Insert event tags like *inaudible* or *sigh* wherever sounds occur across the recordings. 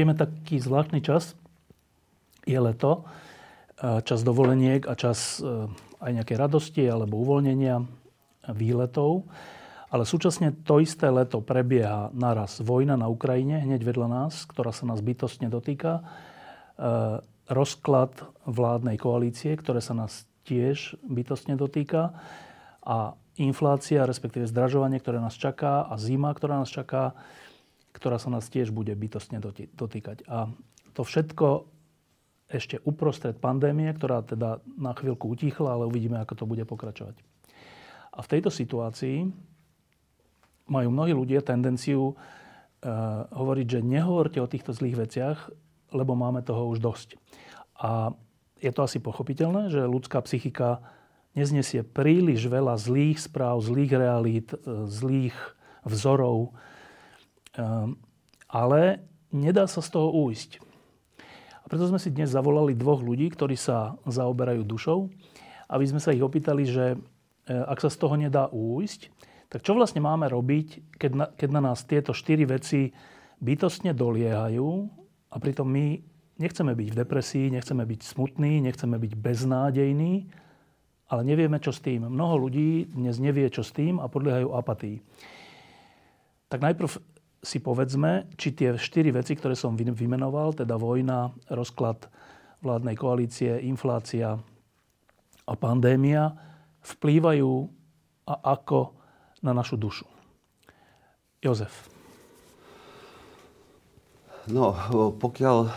Žijeme taký zvláštny čas. Je leto, čas dovoleniek a čas e, aj nejakej radosti alebo uvoľnenia výletov. Ale súčasne to isté leto prebieha naraz vojna na Ukrajine, hneď vedľa nás, ktorá sa nás bytostne dotýka. E, rozklad vládnej koalície, ktoré sa nás tiež bytostne dotýka. A inflácia, respektíve zdražovanie, ktoré nás čaká a zima, ktorá nás čaká ktorá sa nás tiež bude bytostne dotýkať. A to všetko ešte uprostred pandémie, ktorá teda na chvíľku utichla, ale uvidíme, ako to bude pokračovať. A v tejto situácii majú mnohí ľudia tendenciu uh, hovoriť, že nehovorte o týchto zlých veciach, lebo máme toho už dosť. A je to asi pochopiteľné, že ľudská psychika neznesie príliš veľa zlých správ, zlých realít, e, zlých vzorov, ale nedá sa z toho újsť. A preto sme si dnes zavolali dvoch ľudí, ktorí sa zaoberajú dušou, aby sme sa ich opýtali, že e, ak sa z toho nedá újsť, tak čo vlastne máme robiť, keď na, keď na nás tieto štyri veci bytostne doliehajú a pritom my nechceme byť v depresii, nechceme byť smutní, nechceme byť beznádejní, ale nevieme, čo s tým. Mnoho ľudí dnes nevie, čo s tým a podliehajú apatii. Tak najprv si povedzme, či tie štyri veci, ktoré som vymenoval, teda vojna, rozklad vládnej koalície, inflácia a pandémia, vplývajú a ako na našu dušu. Jozef. No, pokiaľ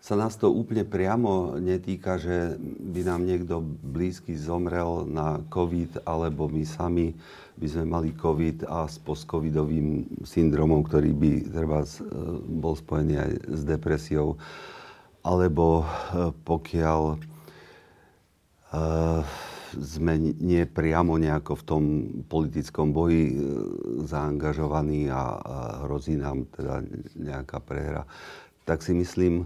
sa nás to úplne priamo netýka, že by nám niekto blízky zomrel na COVID, alebo my sami by sme mali COVID a s postcovidovým syndromom, ktorý by treba e, bol spojený aj s depresiou, alebo e, pokiaľ e, sme nie priamo nejako v tom politickom boji zaangažovaní a hrozí nám teda nejaká prehra, tak si myslím,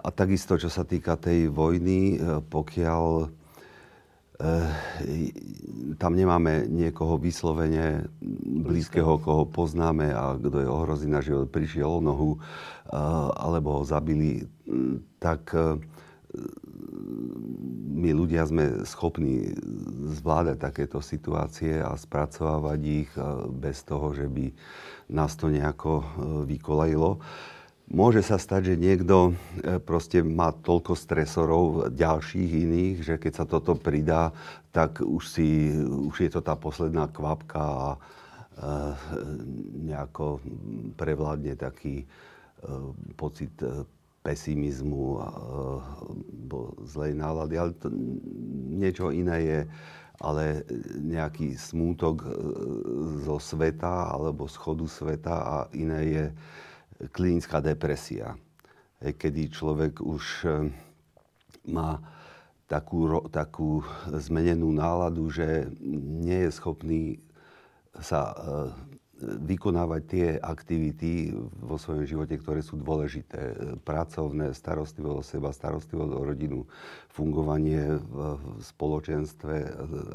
a takisto, čo sa týka tej vojny, pokiaľ tam nemáme niekoho vyslovene blízkeho, koho poznáme a kto je ohrozí na život, prišiel o nohu e, alebo ho zabili, tak my ľudia sme schopní zvládať takéto situácie a spracovávať ich bez toho, že by nás to nejako vykolajilo. Môže sa stať, že niekto e, proste má toľko stresorov ďalších iných, že keď sa toto pridá, tak už, si, už je to tá posledná kvapka a e, nejako prevládne taký e, pocit pesimizmu a zlej nálady. Ale to, niečo iné je ale nejaký smútok zo sveta alebo schodu sveta a iné je klinická depresia, kedy človek už e, má takú, takú zmenenú náladu, že nie je schopný sa e, vykonávať tie aktivity vo svojom živote, ktoré sú dôležité. Pracovné, starostlivosť o seba, starostlivosť o rodinu, fungovanie v spoločenstve e,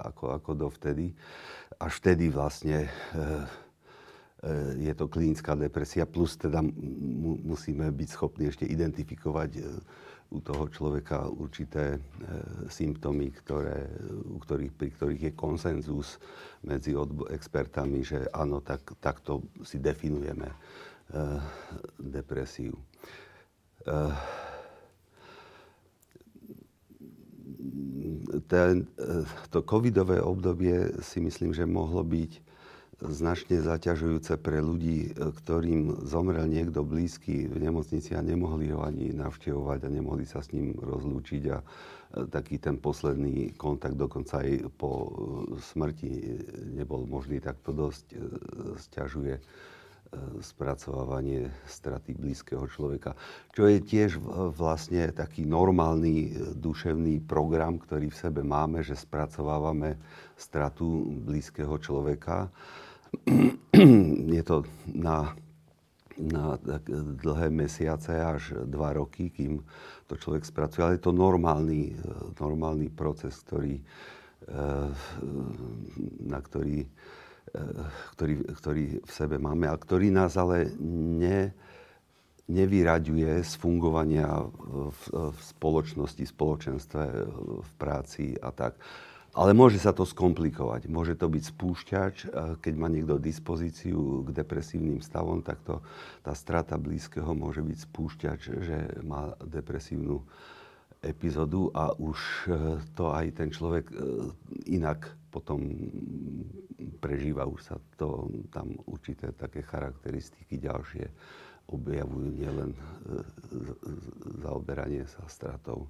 ako, ako dovtedy. Až vtedy vlastne E, je to klinická depresia, plus teda musíme byť schopní ešte identifikovať e, u toho človeka určité e, symptómy, ktoré, u ktorých, pri ktorých je konsenzus medzi expertami, že áno, tak, takto si definujeme depresiu. Ten, to covidové obdobie si myslím, že mohlo byť značne zaťažujúce pre ľudí, ktorým zomrel niekto blízky v nemocnici a nemohli ho ani navštevovať a nemohli sa s ním rozlúčiť a taký ten posledný kontakt dokonca aj po smrti nebol možný, tak to dosť stiažuje spracovávanie straty blízkeho človeka. Čo je tiež vlastne taký normálny duševný program, ktorý v sebe máme, že spracovávame stratu blízkeho človeka. *clears throat* Je to na, na dlhé mesiace až dva roky, kým to človek spracuje. Ale je to normálny, normálny proces, ktorý, eh, na ktorý ktorý, ktorý v sebe máme a ktorý nás ale ne, nevyraďuje z fungovania v, v spoločnosti, spoločenstve, v práci a tak. Ale môže sa to skomplikovať. Môže to byť spúšťač, keď má niekto dispozíciu k depresívnym stavom, tak to, tá strata blízkeho môže byť spúšťač, že má depresívnu epizódu a už e, to aj ten človek e, inak potom prežíva. Už sa to tam určité také charakteristiky ďalšie objavujú, nielen e, zaoberanie sa stratou.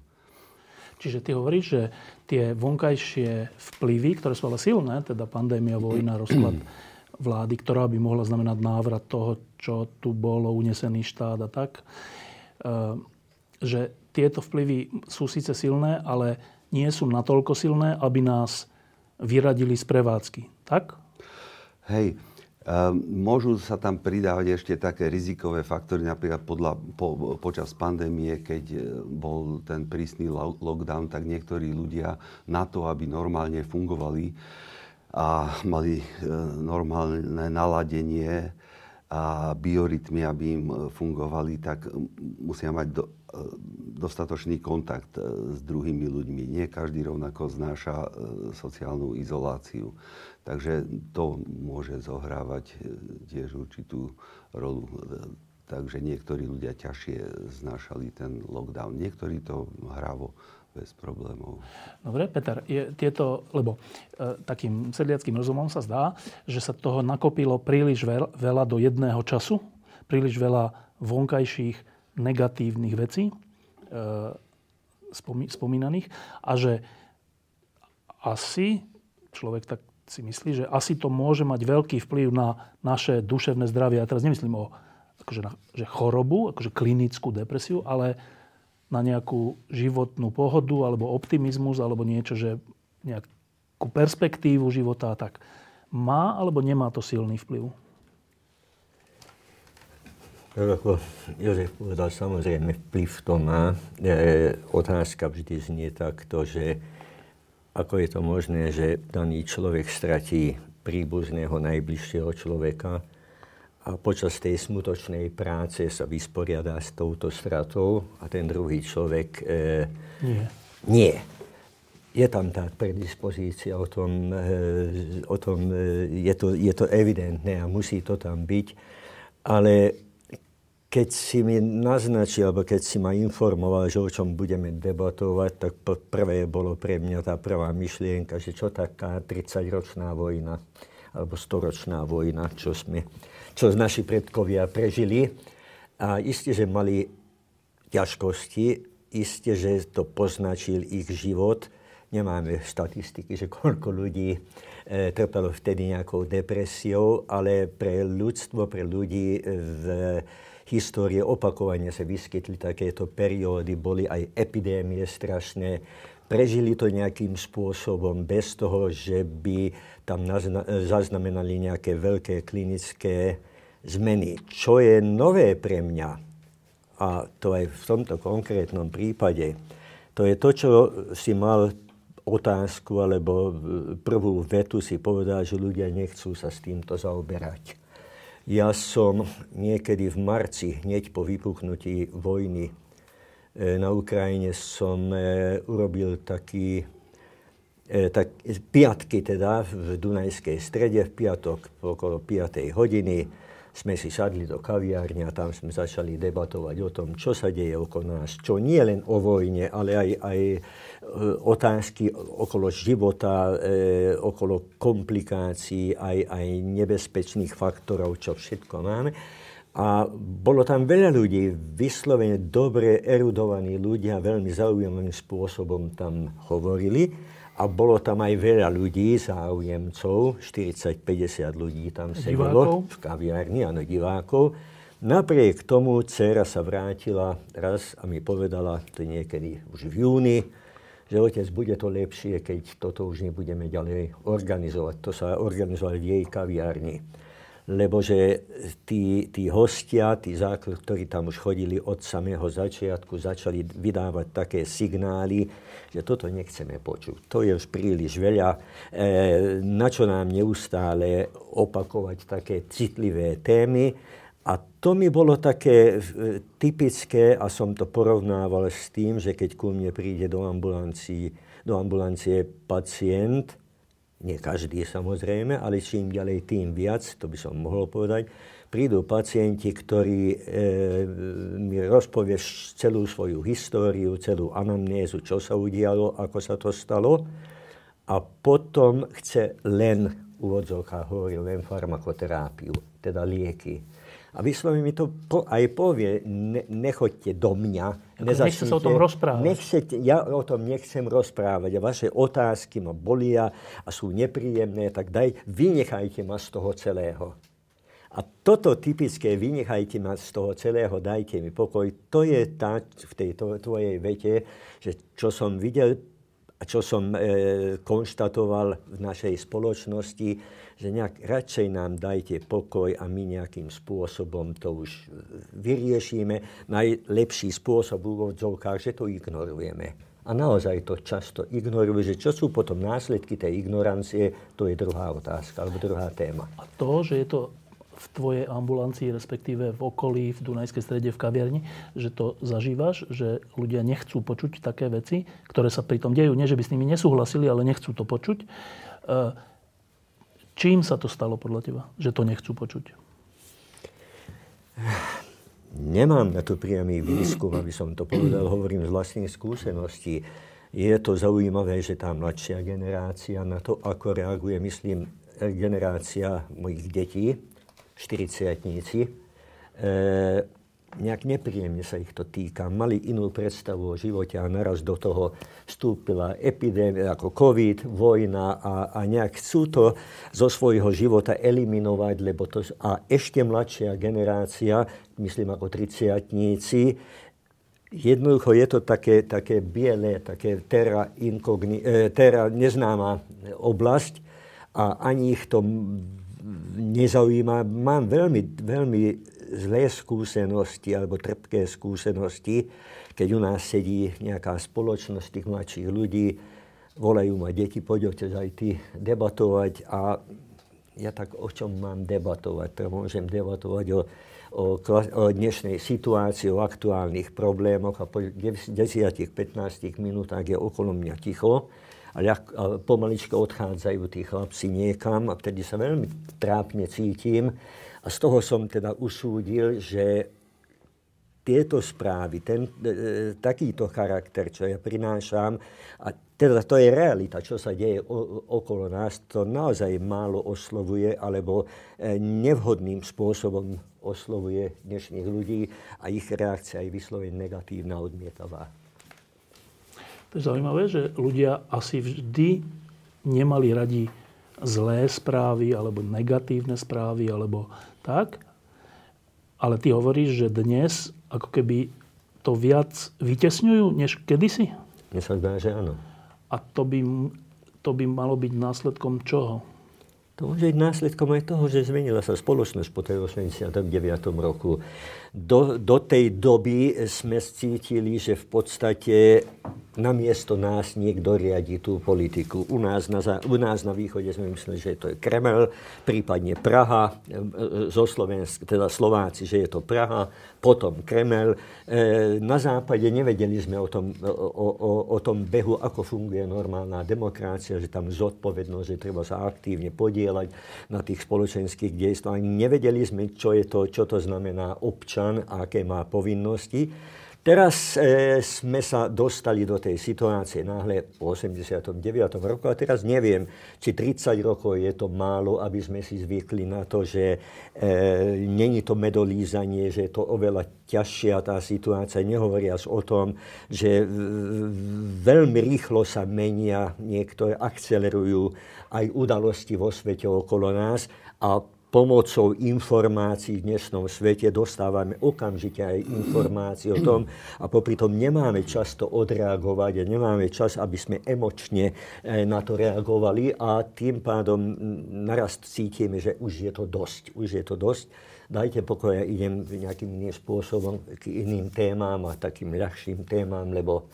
Čiže ty hovoríš, že tie vonkajšie vplyvy, ktoré sú ale silné, teda pandémia, vojna, rozklad *clears throat* vlády, ktorá by mohla znamenať návrat toho, čo tu bolo, unesený štát a tak, že tieto vplyvy sú síce silné, ale nie sú natoľko silné, aby nás vyradili z prevádzky. Tak? Hej, môžu sa tam pridávať ešte také rizikové faktory, napríklad podľa, po, počas pandémie, keď e, bol ten prísny lockdown, tak niektorí ľudia na to, aby normálne fungovali a mali e, normálne naladenie a biorytmy, aby im e, fungovali, tak musia mať do, dostatočný kontakt s druhými ľuďmi. Nie každý rovnako znáša sociálnu izoláciu. Takže to môže zohrávať e, tiež určitú rolu. Takže niektorí ľudia ťažšie znášali ten lockdown. Niektorí to hrávo bez problémov. Dobre, Peter, je tieto, lebo e, takým sedliackým rozumom sa zdá, že sa toho nakopilo príliš veľa do jedného času, príliš veľa vonkajších negatívnych vecí, E, spomínaných a že asi, človek tak si myslí, že asi to môže mať veľký vplyv na naše duševné zdravie. Ja teraz nemyslím o akože na, že chorobu, akože klinickú depresiu, ale na nejakú životnú pohodu alebo optimizmus alebo niečo, že nejakú perspektívu života a tak. Má alebo nemá to silný vplyv? Tak ako Jozef povedal, samozrejme vplyv to má. E, otázka vždy znie takto, že ako je to možné, že daný človek stratí príbuzného najbližšieho človeka a počas tej smutočnej práce sa vysporiada s touto stratou a ten druhý človek e, nie. nie. Je tam tá predispozícia o tom, e, o tom e, je, to, je to evidentné a musí to tam byť, ale keď si mi naznačil, alebo keď si ma informoval, že o čom budeme debatovať, tak prvé bolo pre mňa tá prvá myšlienka, že čo taká 30-ročná vojna, alebo 100-ročná vojna, čo, sme, čo naši predkovia prežili. A isté, že mali ťažkosti, isté, že to poznačil ich život. Nemáme štatistiky, že koľko ľudí e, trpelo vtedy nejakou depresiou, ale pre ľudstvo, pre ľudí v histórie opakovane sa vyskytli takéto periódy, boli aj epidémie strašné. Prežili to nejakým spôsobom bez toho, že by tam zaznamenali nejaké veľké klinické zmeny. Čo je nové pre mňa, a to aj v tomto konkrétnom prípade, to je to, čo si mal otázku alebo prvú vetu si povedal, že ľudia nechcú sa s týmto zaoberať. Ja som niekedy v marci, hneď po vypuknutí vojny e, na Ukrajine, som e, urobil taký, e, tak, piatky teda v Dunajskej strede, v piatok okolo 5. hodiny sme si sadli do kaviárne a tam sme začali debatovať o tom, čo sa deje okolo nás. Čo nie len o vojne, ale aj, aj e, otázky okolo života, e, okolo komplikácií, aj, aj nebezpečných faktorov, čo všetko máme. A bolo tam veľa ľudí, vyslovene dobre erudovaní ľudia, veľmi zaujímavým spôsobom tam hovorili. A bolo tam aj veľa ľudí, záujemcov, 40-50 ľudí tam sedelo v kaviarni, áno, divákov. Napriek tomu dcera sa vrátila raz a mi povedala, to niekedy už v júni, že otec, bude to lepšie, keď toto už nebudeme ďalej organizovať. To sa organizovalo v jej kaviarni lebo že tí, tí hostia, tí základ, ktorí tam už chodili od samého začiatku, začali vydávať také signály, že toto nechceme počuť. To je už príliš veľa. E, na čo nám neustále opakovať také citlivé témy. A to mi bolo také e, typické a som to porovnával s tým, že keď ku mne príde do, do ambulancie pacient, nie každý samozrejme, ale čím ďalej, tým viac, to by som mohol povedať, prídu pacienti, ktorí e, mi rozpovie celú svoju históriu, celú anamnézu, čo sa udialo, ako sa to stalo a potom chce len, úvodzovka hovorí, len farmakoterapiu, teda lieky a vyslovene mi to po, aj povie, ne, nechoďte do mňa. Nechce sa o tom rozprávať. Nechcete, ja o tom nechcem rozprávať a vaše otázky ma bolia a sú nepríjemné, tak daj, vynechajte ma z toho celého. A toto typické, vynechajte ma z toho celého, dajte mi pokoj, to je tá v tej tvojej vete, že čo som videl a čo som e, konštatoval v našej spoločnosti, že nejak radšej nám dajte pokoj a my nejakým spôsobom to už e, vyriešime. Najlepší spôsob v úvodzovkách, že to ignorujeme. A naozaj to často ignorujú, že čo sú potom následky tej ignorancie, to je druhá otázka, alebo druhá téma. A to, že je to v tvojej ambulancii, respektíve v okolí, v Dunajskej strede, v kaviarni, že to zažívaš, že ľudia nechcú počuť také veci, ktoré sa pri tom dejú. Nie, že by s nimi nesúhlasili, ale nechcú to počuť. E, Čím sa to stalo podľa teba, že to nechcú počuť? Nemám na to priamy výskum, aby som to povedal, hovorím z vlastných skúseností. Je to zaujímavé, že tá mladšia generácia na to, ako reaguje, myslím, generácia mojich detí, 40 e, nejak nepríjemne sa ich to týka. Mali inú predstavu o živote a naraz do toho vstúpila epidémia ako COVID, vojna a, a nejak chcú to zo svojho života eliminovať, lebo to, a ešte mladšia generácia, myslím ako triciatníci, jednoducho je to také, také biele, také terra, incogni, eh, terra neznáma oblasť a ani ich to nezaujíma. Mám veľmi, veľmi zlé skúsenosti alebo trpké skúsenosti, keď u nás sedí nejaká spoločnosť tých mladších ľudí, volajú ma deti, poďte aj ty debatovať a ja tak o čom mám debatovať? To môžem debatovať o, o, o dnešnej situácii, o aktuálnych problémoch a po 10-15 minútach je okolo mňa ticho a, ľah, a pomaličko odchádzajú tí chlapci niekam a vtedy sa veľmi trápne cítim, a z toho som teda usúdil, že tieto správy, ten, e, e, takýto charakter, čo ja prinášam, a teda to je realita, čo sa deje o, okolo nás, to naozaj málo oslovuje, alebo e, nevhodným spôsobom oslovuje dnešných ľudí a ich reakcia je vyslovene negatívna, odmietavá. To je zaujímavé, že ľudia asi vždy nemali radi zlé správy, alebo negatívne správy, alebo tak. Ale ty hovoríš, že dnes ako keby to viac vytesňujú, než kedysi? Mne sa zdá, že áno. A to by, to by malo byť následkom čoho? To môže byť následkom aj toho, že zmenila sa spoločnosť po tej 89. roku. Do, do tej doby sme cítili, že v podstate namiesto nás niekto riadi tú politiku. U nás na, u nás na východe sme mysleli, že to je Kreml, prípadne Praha, e, e, zo Slovensk, teda Slováci, že je to Praha, potom Kreml. E, na západe nevedeli sme o tom, o, o, o tom behu, ako funguje normálna demokracia, že tam zodpovednosť, že treba sa aktívne podielať na tých spoločenských dejstvách. Nevedeli sme, čo, je to, čo to znamená občan a aké má povinnosti. Teraz e, sme sa dostali do tej situácie náhle v 89. roku a teraz neviem, či 30 rokov je to málo, aby sme si zvykli na to, že e, není to medolízanie, že je to oveľa ťažšia tá situácia, nehovoriac o tom, že veľmi rýchlo sa menia, niektoré akcelerujú aj udalosti vo svete okolo nás a pomocou informácií v dnešnom svete dostávame okamžite aj informácie o tom a popri tom nemáme čas to odreagovať a nemáme čas, aby sme emočne eh, na to reagovali a tým pádom naraz cítime, že už je to dosť. Už je to dosť. Dajte pokoj, ja idem nejakým iným spôsobom k iným témam a takým ľahším témam, lebo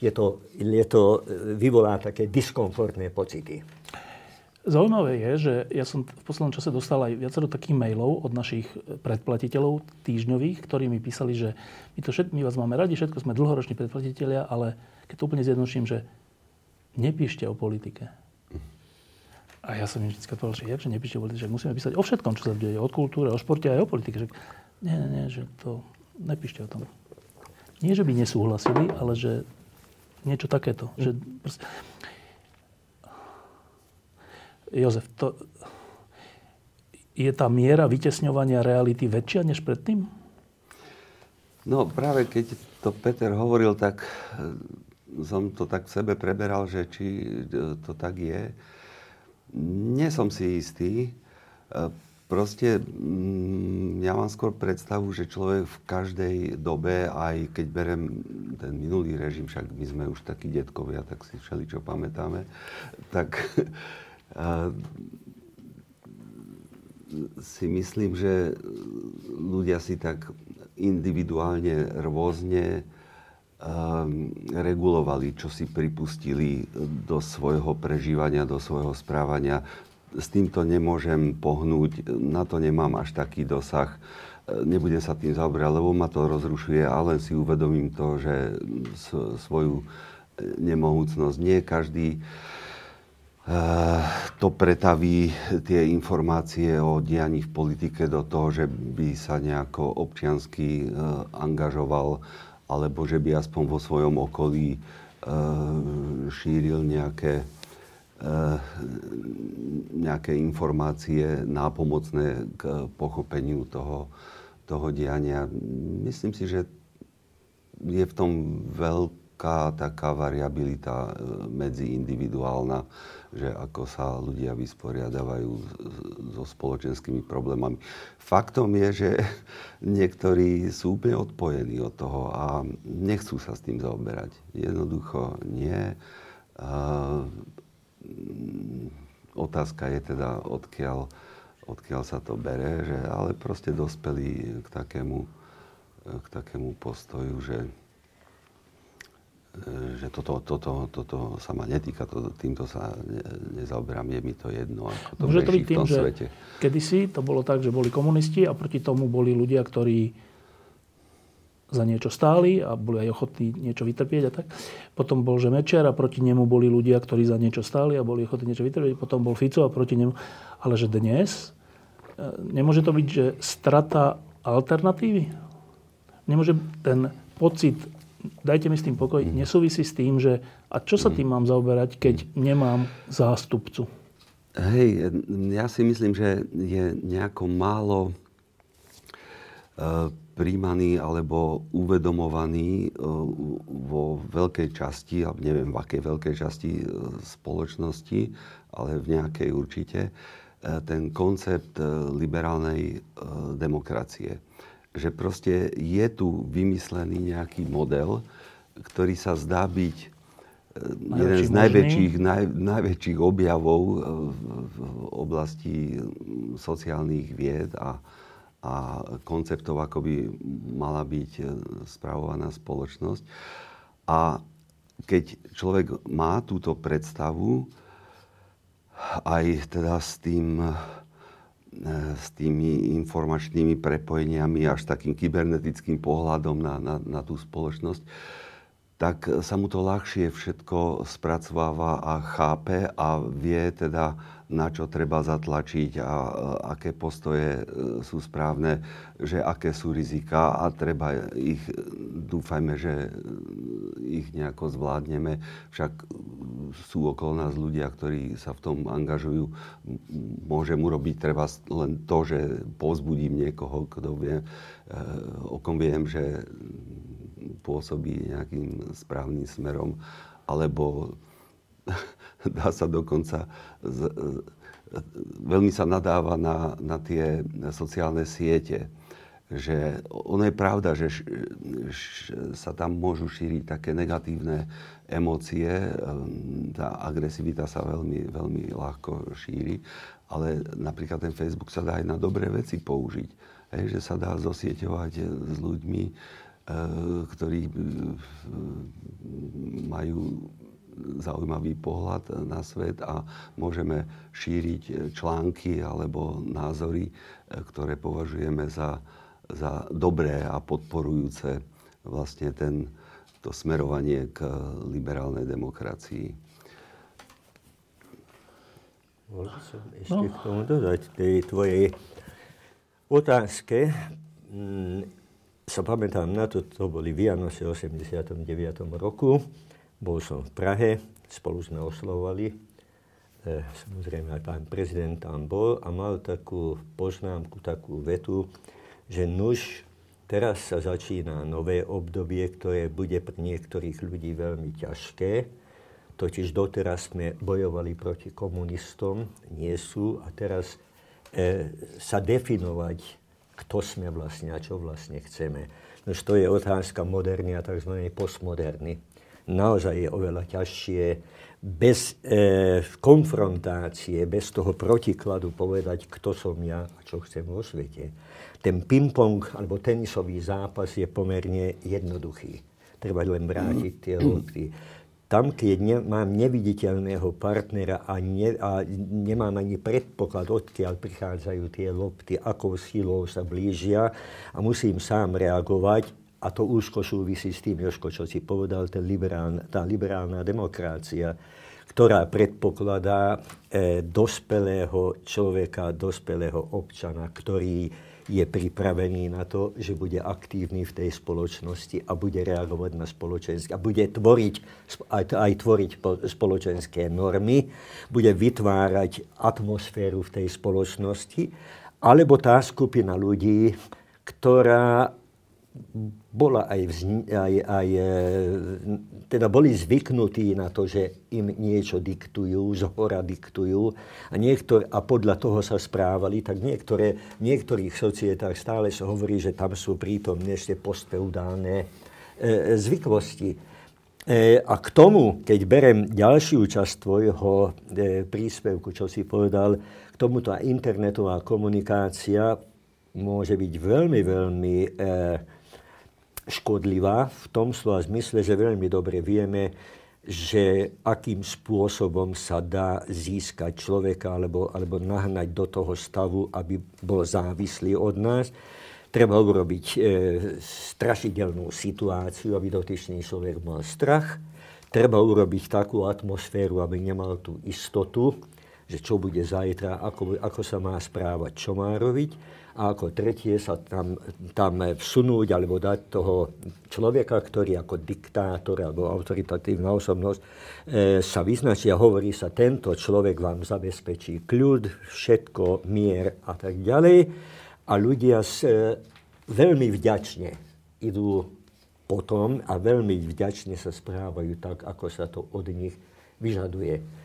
je to, je to eh, vyvolá také diskomfortné pocity. Zaujímavé je, že ja som v poslednom čase dostal aj viacero takých mailov od našich predplatiteľov týždňových, ktorí mi písali, že my, to všet, my vás máme radi, všetko sme dlhoroční predplatiteľia, ale keď to úplne zjednočím, že nepíšte o politike. A ja som im vždy povedal, že jak, že nepíšte o politike, že musíme písať o všetkom, čo sa deje, od kultúre, o športe aj o politike. Že nie, nie, nie, že to nepíšte o tom. Nie, že by nesúhlasili, ale že niečo takéto. Že proste, Jozef, to, je tá miera vytesňovania reality väčšia než predtým? No práve keď to Peter hovoril, tak eh, som to tak v sebe preberal, že či eh, to tak je. Nie som si istý. Eh, proste mm, ja mám skôr predstavu, že človek v každej dobe, aj keď berem ten minulý režim, však my sme už takí detkovia, tak si všeli čo pamätáme, tak *laughs* si myslím, že ľudia si tak individuálne rôzne um, regulovali, čo si pripustili do svojho prežívania, do svojho správania. S týmto nemôžem pohnúť, na to nemám až taký dosah. Nebudem sa tým zaoberať, lebo ma to rozrušuje, ale si uvedomím to, že svoju nemohúcnosť nie každý to pretaví tie informácie o dianí v politike do toho, že by sa nejako občiansky eh, angažoval, alebo že by aspoň vo svojom okolí eh, šíril nejaké, nejaké informácie nápomocné k pochopeniu toho, toho diania. Myslím si, že je v tom veľká taká variabilita medziindividuálna že ako sa ľudia vysporiadávajú so spoločenskými problémami. Faktom je, že *laughs* niektorí sú úplne odpojení od toho a nechcú sa s tým zaoberať. Jednoducho nie. Mm, otázka je teda, odkiaľ, odkiaľ sa to bere, že, ale proste dospeli k takému, k takému postoju, že že toto, toto, toto sa ma netýka, to, týmto sa ne, nezaoberám, je mi to jedno, ako to Môže to byť tým, že svete. kedysi to bolo tak, že boli komunisti a proti tomu boli ľudia, ktorí za niečo stáli a boli aj ochotní niečo vytrpieť a tak. Potom bol, že Mečiar a proti nemu boli ľudia, ktorí za niečo stáli a boli ochotní niečo vytrpieť. Potom bol Fico a proti nemu. Ale že dnes e, nemôže to byť, že strata alternatívy? Nemôže ten pocit dajte mi s tým pokoj, mm. nesúvisí s tým, že a čo sa tým mám zaoberať, keď nemám zástupcu? Hej, ja si myslím, že je nejako málo e, príjmaný alebo uvedomovaný e, vo veľkej časti, alebo neviem v akej veľkej časti e, spoločnosti, ale v nejakej určite, ten koncept liberálnej demokracie že proste je tu vymyslený nejaký model, ktorý sa zdá byť e, jeden z najväčších, naj, najväčších objavov e, v oblasti sociálnych vied a, a konceptov, ako by mala byť e, spravovaná spoločnosť. A keď človek má túto predstavu, aj teda s tým s tými informačnými prepojeniami až takým kybernetickým pohľadom na, na, na tú spoločnosť, tak sa mu to ľahšie všetko spracováva a chápe a vie teda na čo treba zatlačiť a aké postoje sú správne, že aké sú rizika a treba ich, dúfajme, že ich nejako zvládneme. Však sú okolo nás ľudia, ktorí sa v tom angažujú. Môžem urobiť treba len to, že povzbudím niekoho, kto vie, o kom viem, že pôsobí nejakým správnym smerom, alebo *laughs* dá sa dokonca z, veľmi sa nadáva na, na tie sociálne siete. Že ono je pravda, že š, š, sa tam môžu šíriť také negatívne emócie, ehm, tá agresivita sa veľmi, veľmi ľahko šíri, ale napríklad ten Facebook sa dá aj na dobré veci použiť. Hej, že sa dá zosieťovať s ľuďmi, e, ktorí e, majú zaujímavý pohľad na svet a môžeme šíriť články alebo názory, e, ktoré považujeme za, za dobré a podporujúce vlastne ten, to smerovanie k liberálnej demokracii. Môžem som ešte no. k tomu dodať tej tvojej otázke. Mm, sa pamätám na to, to boli Vianoce v 89. roku bol som v Prahe, spolu sme oslovovali. E, samozrejme aj pán prezident tam bol a mal takú poznámku, takú vetu, že nuž, teraz sa začína nové obdobie, ktoré bude pre niektorých ľudí veľmi ťažké. Totiž doteraz sme bojovali proti komunistom, nie sú, a teraz e, sa definovať, kto sme vlastne a čo vlastne chceme. Nož to je otázka moderny a tzv. postmoderny naozaj je oveľa ťažšie bez e, konfrontácie, bez toho protikladu povedať, kto som ja a čo chcem vo svete. Ten ping-pong alebo tenisový zápas je pomerne jednoduchý. Treba len vrátiť tie lopty. Tam, keď ne, mám neviditeľného partnera a, ne, a nemám ani predpoklad, odkiaľ prichádzajú tie lopty, akou silou sa blížia a musím sám reagovať, a to úzko súvisí s tým, Joško, čo si povedal, ten liberálna, tá liberálna demokracia, ktorá predpokladá e, dospelého človeka, dospelého občana, ktorý je pripravený na to, že bude aktívny v tej spoločnosti a bude reagovať na spoločenské, a bude tvoriť, aj, aj tvoriť spoločenské normy, bude vytvárať atmosféru v tej spoločnosti, alebo tá skupina ľudí, ktorá bola aj, vzni, aj, aj, e, teda boli zvyknutí na to, že im niečo diktujú, z hora diktujú a, niektor, a podľa toho sa správali, tak niektoré, v niektorých societách stále sa hovorí, že tam sú prítomné ešte postfeudálne e, zvyklosti. E, a k tomu, keď berem ďalšiu časť tvojho e, príspevku, čo si povedal, k tomu tá internetová komunikácia môže byť veľmi, veľmi e, škodlivá v tom slova zmysle, že veľmi dobre vieme, že akým spôsobom sa dá získať človeka alebo, alebo nahnať do toho stavu, aby bol závislý od nás. Treba urobiť e, strašidelnú situáciu, aby dotyčný človek mal strach. Treba urobiť takú atmosféru, aby nemal tú istotu, že čo bude zajtra, ako, ako sa má správať, čo má robiť a ako tretie sa tam, tam vsunúť alebo dať toho človeka, ktorý ako diktátor alebo autoritatívna osobnosť e, sa vyznačí a hovorí sa, tento človek vám zabezpečí kľud, všetko, mier a tak ďalej. A ľudia s, e, veľmi vďačne idú potom a veľmi vďačne sa správajú tak, ako sa to od nich vyžaduje.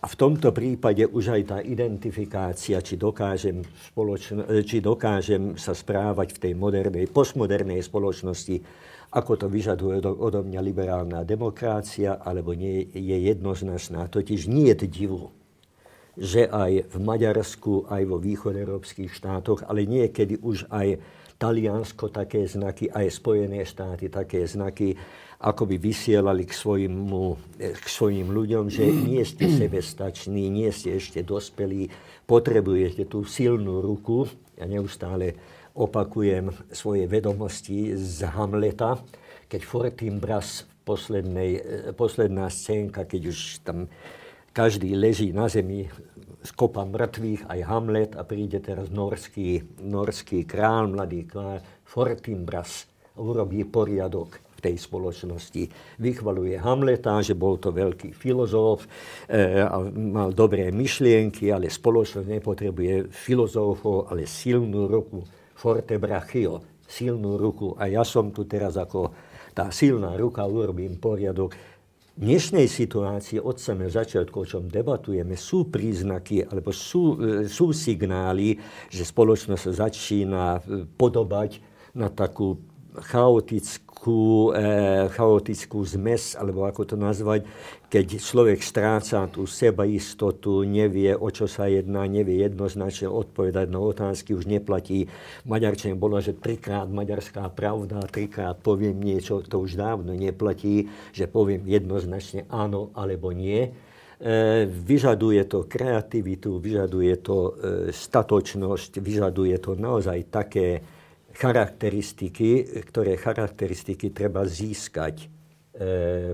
A v tomto prípade už aj tá identifikácia, či dokážem, spoločno, či dokážem sa správať v tej modernej, postmodernej spoločnosti, ako to vyžaduje odo mňa liberálna demokrácia, alebo nie je jednoznačná. Totiž nie je divu, že aj v Maďarsku, aj vo východoeurópskych štátoch, ale niekedy už aj Taliansko také znaky, aj Spojené štáty také znaky, ako by vysielali k svojim, k svojim ľuďom, že nie ste *clears throat* sebestační, nie ste ešte dospelí, potrebujete tú silnú ruku. Ja neustále opakujem svoje vedomosti z Hamleta, keď Fortinbras, poslednej, posledná scénka, keď už tam každý leží na zemi z kopa mŕtvych, aj Hamlet a príde teraz norský, norský král, mladý král Fortinbras urobí poriadok v tej spoločnosti. Vychvaluje Hamleta, že bol to veľký filozof e, a mal dobré myšlienky, ale spoločnosť nepotrebuje filozofov, ale silnú ruku. Forte brachio, silnú ruku. A ja som tu teraz ako tá silná ruka, urobím poriadok dnešnej situácii od samého začiatku, o čom debatujeme, sú príznaky alebo sú, e, sú signály, že spoločnosť sa začína e, podobať na takú chaotickú, e, chaotickú zmes, alebo ako to nazvať, keď človek stráca tú sebaistotu, nevie, o čo sa jedná, nevie jednoznačne odpovedať na otázky, už neplatí. Maďarčine bolo, že trikrát maďarská pravda, trikrát poviem niečo, to už dávno neplatí, že poviem jednoznačne áno alebo nie. E, vyžaduje to kreativitu, vyžaduje to e, statočnosť, vyžaduje to naozaj také, charakteristiky, ktoré charakteristiky treba získať e,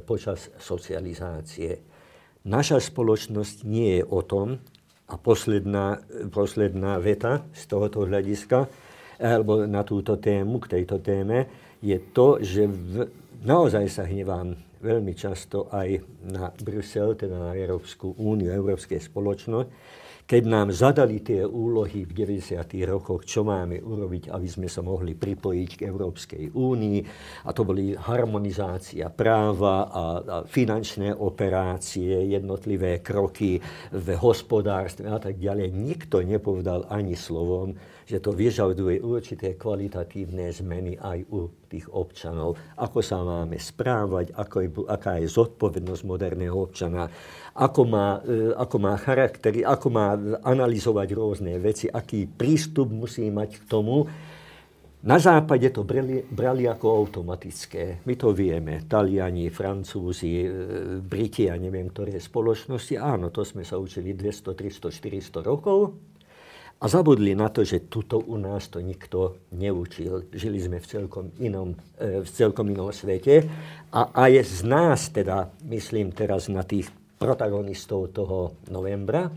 počas socializácie. Naša spoločnosť nie je o tom, a posledná, posledná veta z tohoto hľadiska, alebo na túto tému, k tejto téme, je to, že v, naozaj sa hnevám veľmi často aj na Brusel, teda na Európsku úniu, Európske spoločnosť, keď nám zadali tie úlohy v 90. rokoch, čo máme urobiť, aby sme sa mohli pripojiť k Európskej únii. A to boli harmonizácia práva a, a finančné operácie, jednotlivé kroky v hospodárstve a tak ďalej. Nikto nepovedal ani slovom, že to vyžaduje určité kvalitatívne zmeny aj u tých občanov. Ako sa máme správať, ako je, aká je zodpovednosť moderného občana, ako má, e, ako má charaktery, ako má analyzovať rôzne veci, aký prístup musí mať k tomu. Na západe to brali, brali ako automatické. My to vieme. Taliani, Francúzi, e, Briti a neviem ktoré spoločnosti. Áno, to sme sa učili 200, 300, 400 rokov. A zabudli na to, že tuto u nás to nikto neučil. Žili sme v celkom inom, e, v celkom inom svete. A aj z nás, teda myslím teraz na tých protagonistov toho novembra,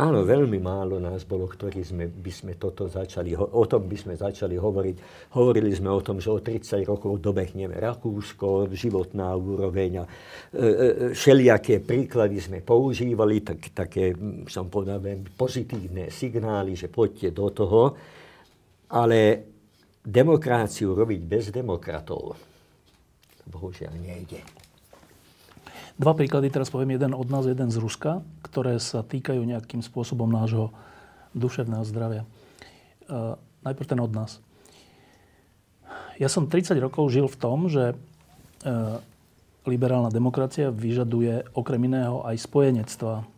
Áno, veľmi málo nás bolo, ktorí sme, by sme toto začali, o tom by sme začali hovoriť. Hovorili sme o tom, že o 30 rokov dobehneme Rakúsko, životná úroveň a e, e, všelijaké príklady sme používali, tak, také, som povedal, pozitívne signály, že poďte do toho. Ale demokráciu robiť bez demokratov, bohužiaľ nejde. Dva príklady, teraz poviem jeden od nás, jeden z Ruska, ktoré sa týkajú nejakým spôsobom nášho duševného zdravia. Uh, najprv ten od nás. Ja som 30 rokov žil v tom, že uh, liberálna demokracia vyžaduje okrem iného aj spojenectva.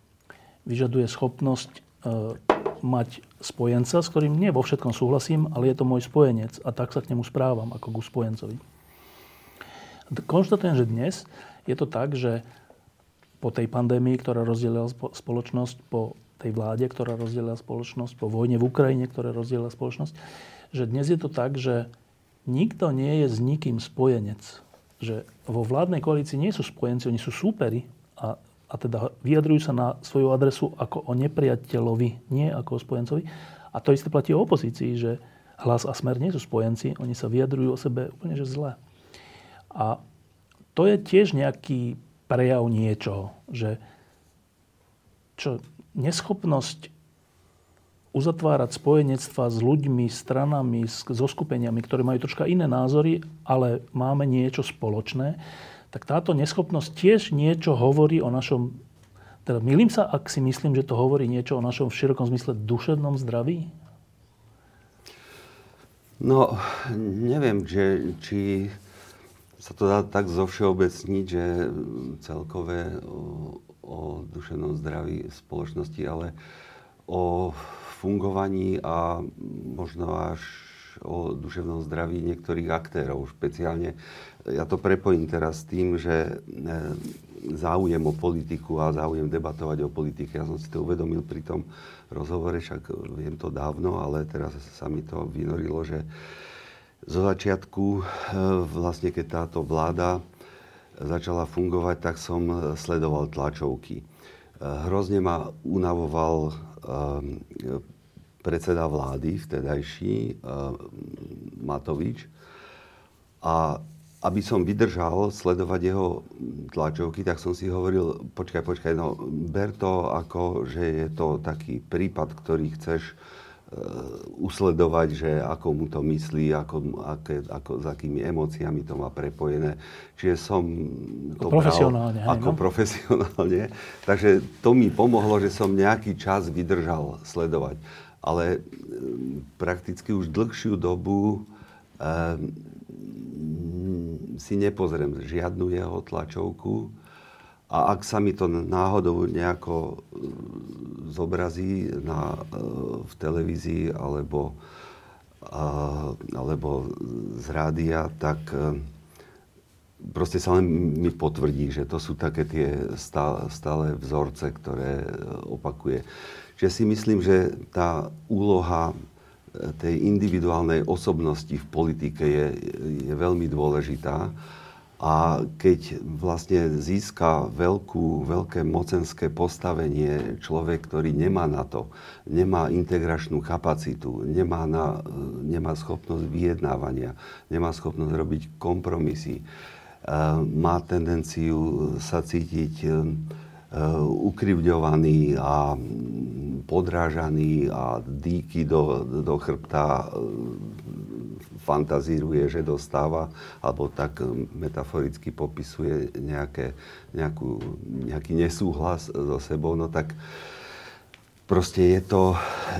Vyžaduje schopnosť uh, mať spojenca, s ktorým nie vo všetkom súhlasím, ale je to môj spojenec a tak sa k nemu správam ako ku spojencovi. Konštatujem, že dnes je to tak, že po tej pandémii, ktorá rozdelila spoločnosť, po tej vláde, ktorá rozdelila spoločnosť, po vojne v Ukrajine, ktorá rozdelila spoločnosť, že dnes je to tak, že nikto nie je s nikým spojenec. Že vo vládnej koalícii nie sú spojenci, oni sú súperi a, a teda vyjadrujú sa na svoju adresu ako o nepriateľovi, nie ako o spojencovi. A to isté platí o opozícii, že hlas a smer nie sú spojenci, oni sa vyjadrujú o sebe úplne že zle. A to je tiež nejaký prejav niečoho, že čo, neschopnosť uzatvárať spojenectva s ľuďmi, stranami, so skupeniami, ktoré majú troška iné názory, ale máme niečo spoločné, tak táto neschopnosť tiež niečo hovorí o našom... Teda milím sa, ak si myslím, že to hovorí niečo o našom v širokom zmysle duševnom zdraví? No, neviem, že, či sa to dá tak zovšeobecniť, že celkové o, o duševnom zdraví spoločnosti, ale o fungovaní a možno až o duševnom zdraví niektorých aktérov. Špeciálne ja to prepojím teraz s tým, že e, záujem o politiku a záujem debatovať o politike. Ja som si to uvedomil pri tom rozhovore, však viem to dávno, ale teraz sa mi to vynorilo, že zo začiatku, e, vlastne keď táto vláda začala fungovať, tak som sledoval tlačovky. E, hrozne ma unavoval predseda vlády vtedajší, Matovič. A aby som vydržal sledovať jeho tlačovky, tak som si hovoril, počkaj, počkaj, no ber to ako, že je to taký prípad, ktorý chceš uh, usledovať, že ako mu to myslí, ako, aké, ako, s akými emóciami to má prepojené. Čiže som to profesionálne, bral ako no? profesionálne. Takže to mi pomohlo, že som nejaký čas vydržal sledovať. Ale um, prakticky už dlhšiu dobu um, si nepozriem žiadnu jeho tlačovku a ak sa mi to náhodou nejako e, zobrazí na, e, v televízii alebo, alebo z rádia, tak e, proste sa len mi potvrdí, že to sú také tie stále, vzorce, ktoré opakuje. Čiže si myslím, že tá úloha tej individuálnej osobnosti v politike je, je veľmi dôležitá. A keď vlastne získa veľkú, veľké mocenské postavenie človek, ktorý nemá na to, nemá integračnú kapacitu, nemá, na, nemá schopnosť vyjednávania, nemá schopnosť robiť kompromisy, má tendenciu sa cítiť ukrivďovaný a podrážaný a dýky do, do chrbta e, fantazíruje, že dostáva, alebo tak metaforicky popisuje nejaké, nejakú, nejaký nesúhlas so sebou, no tak proste je to,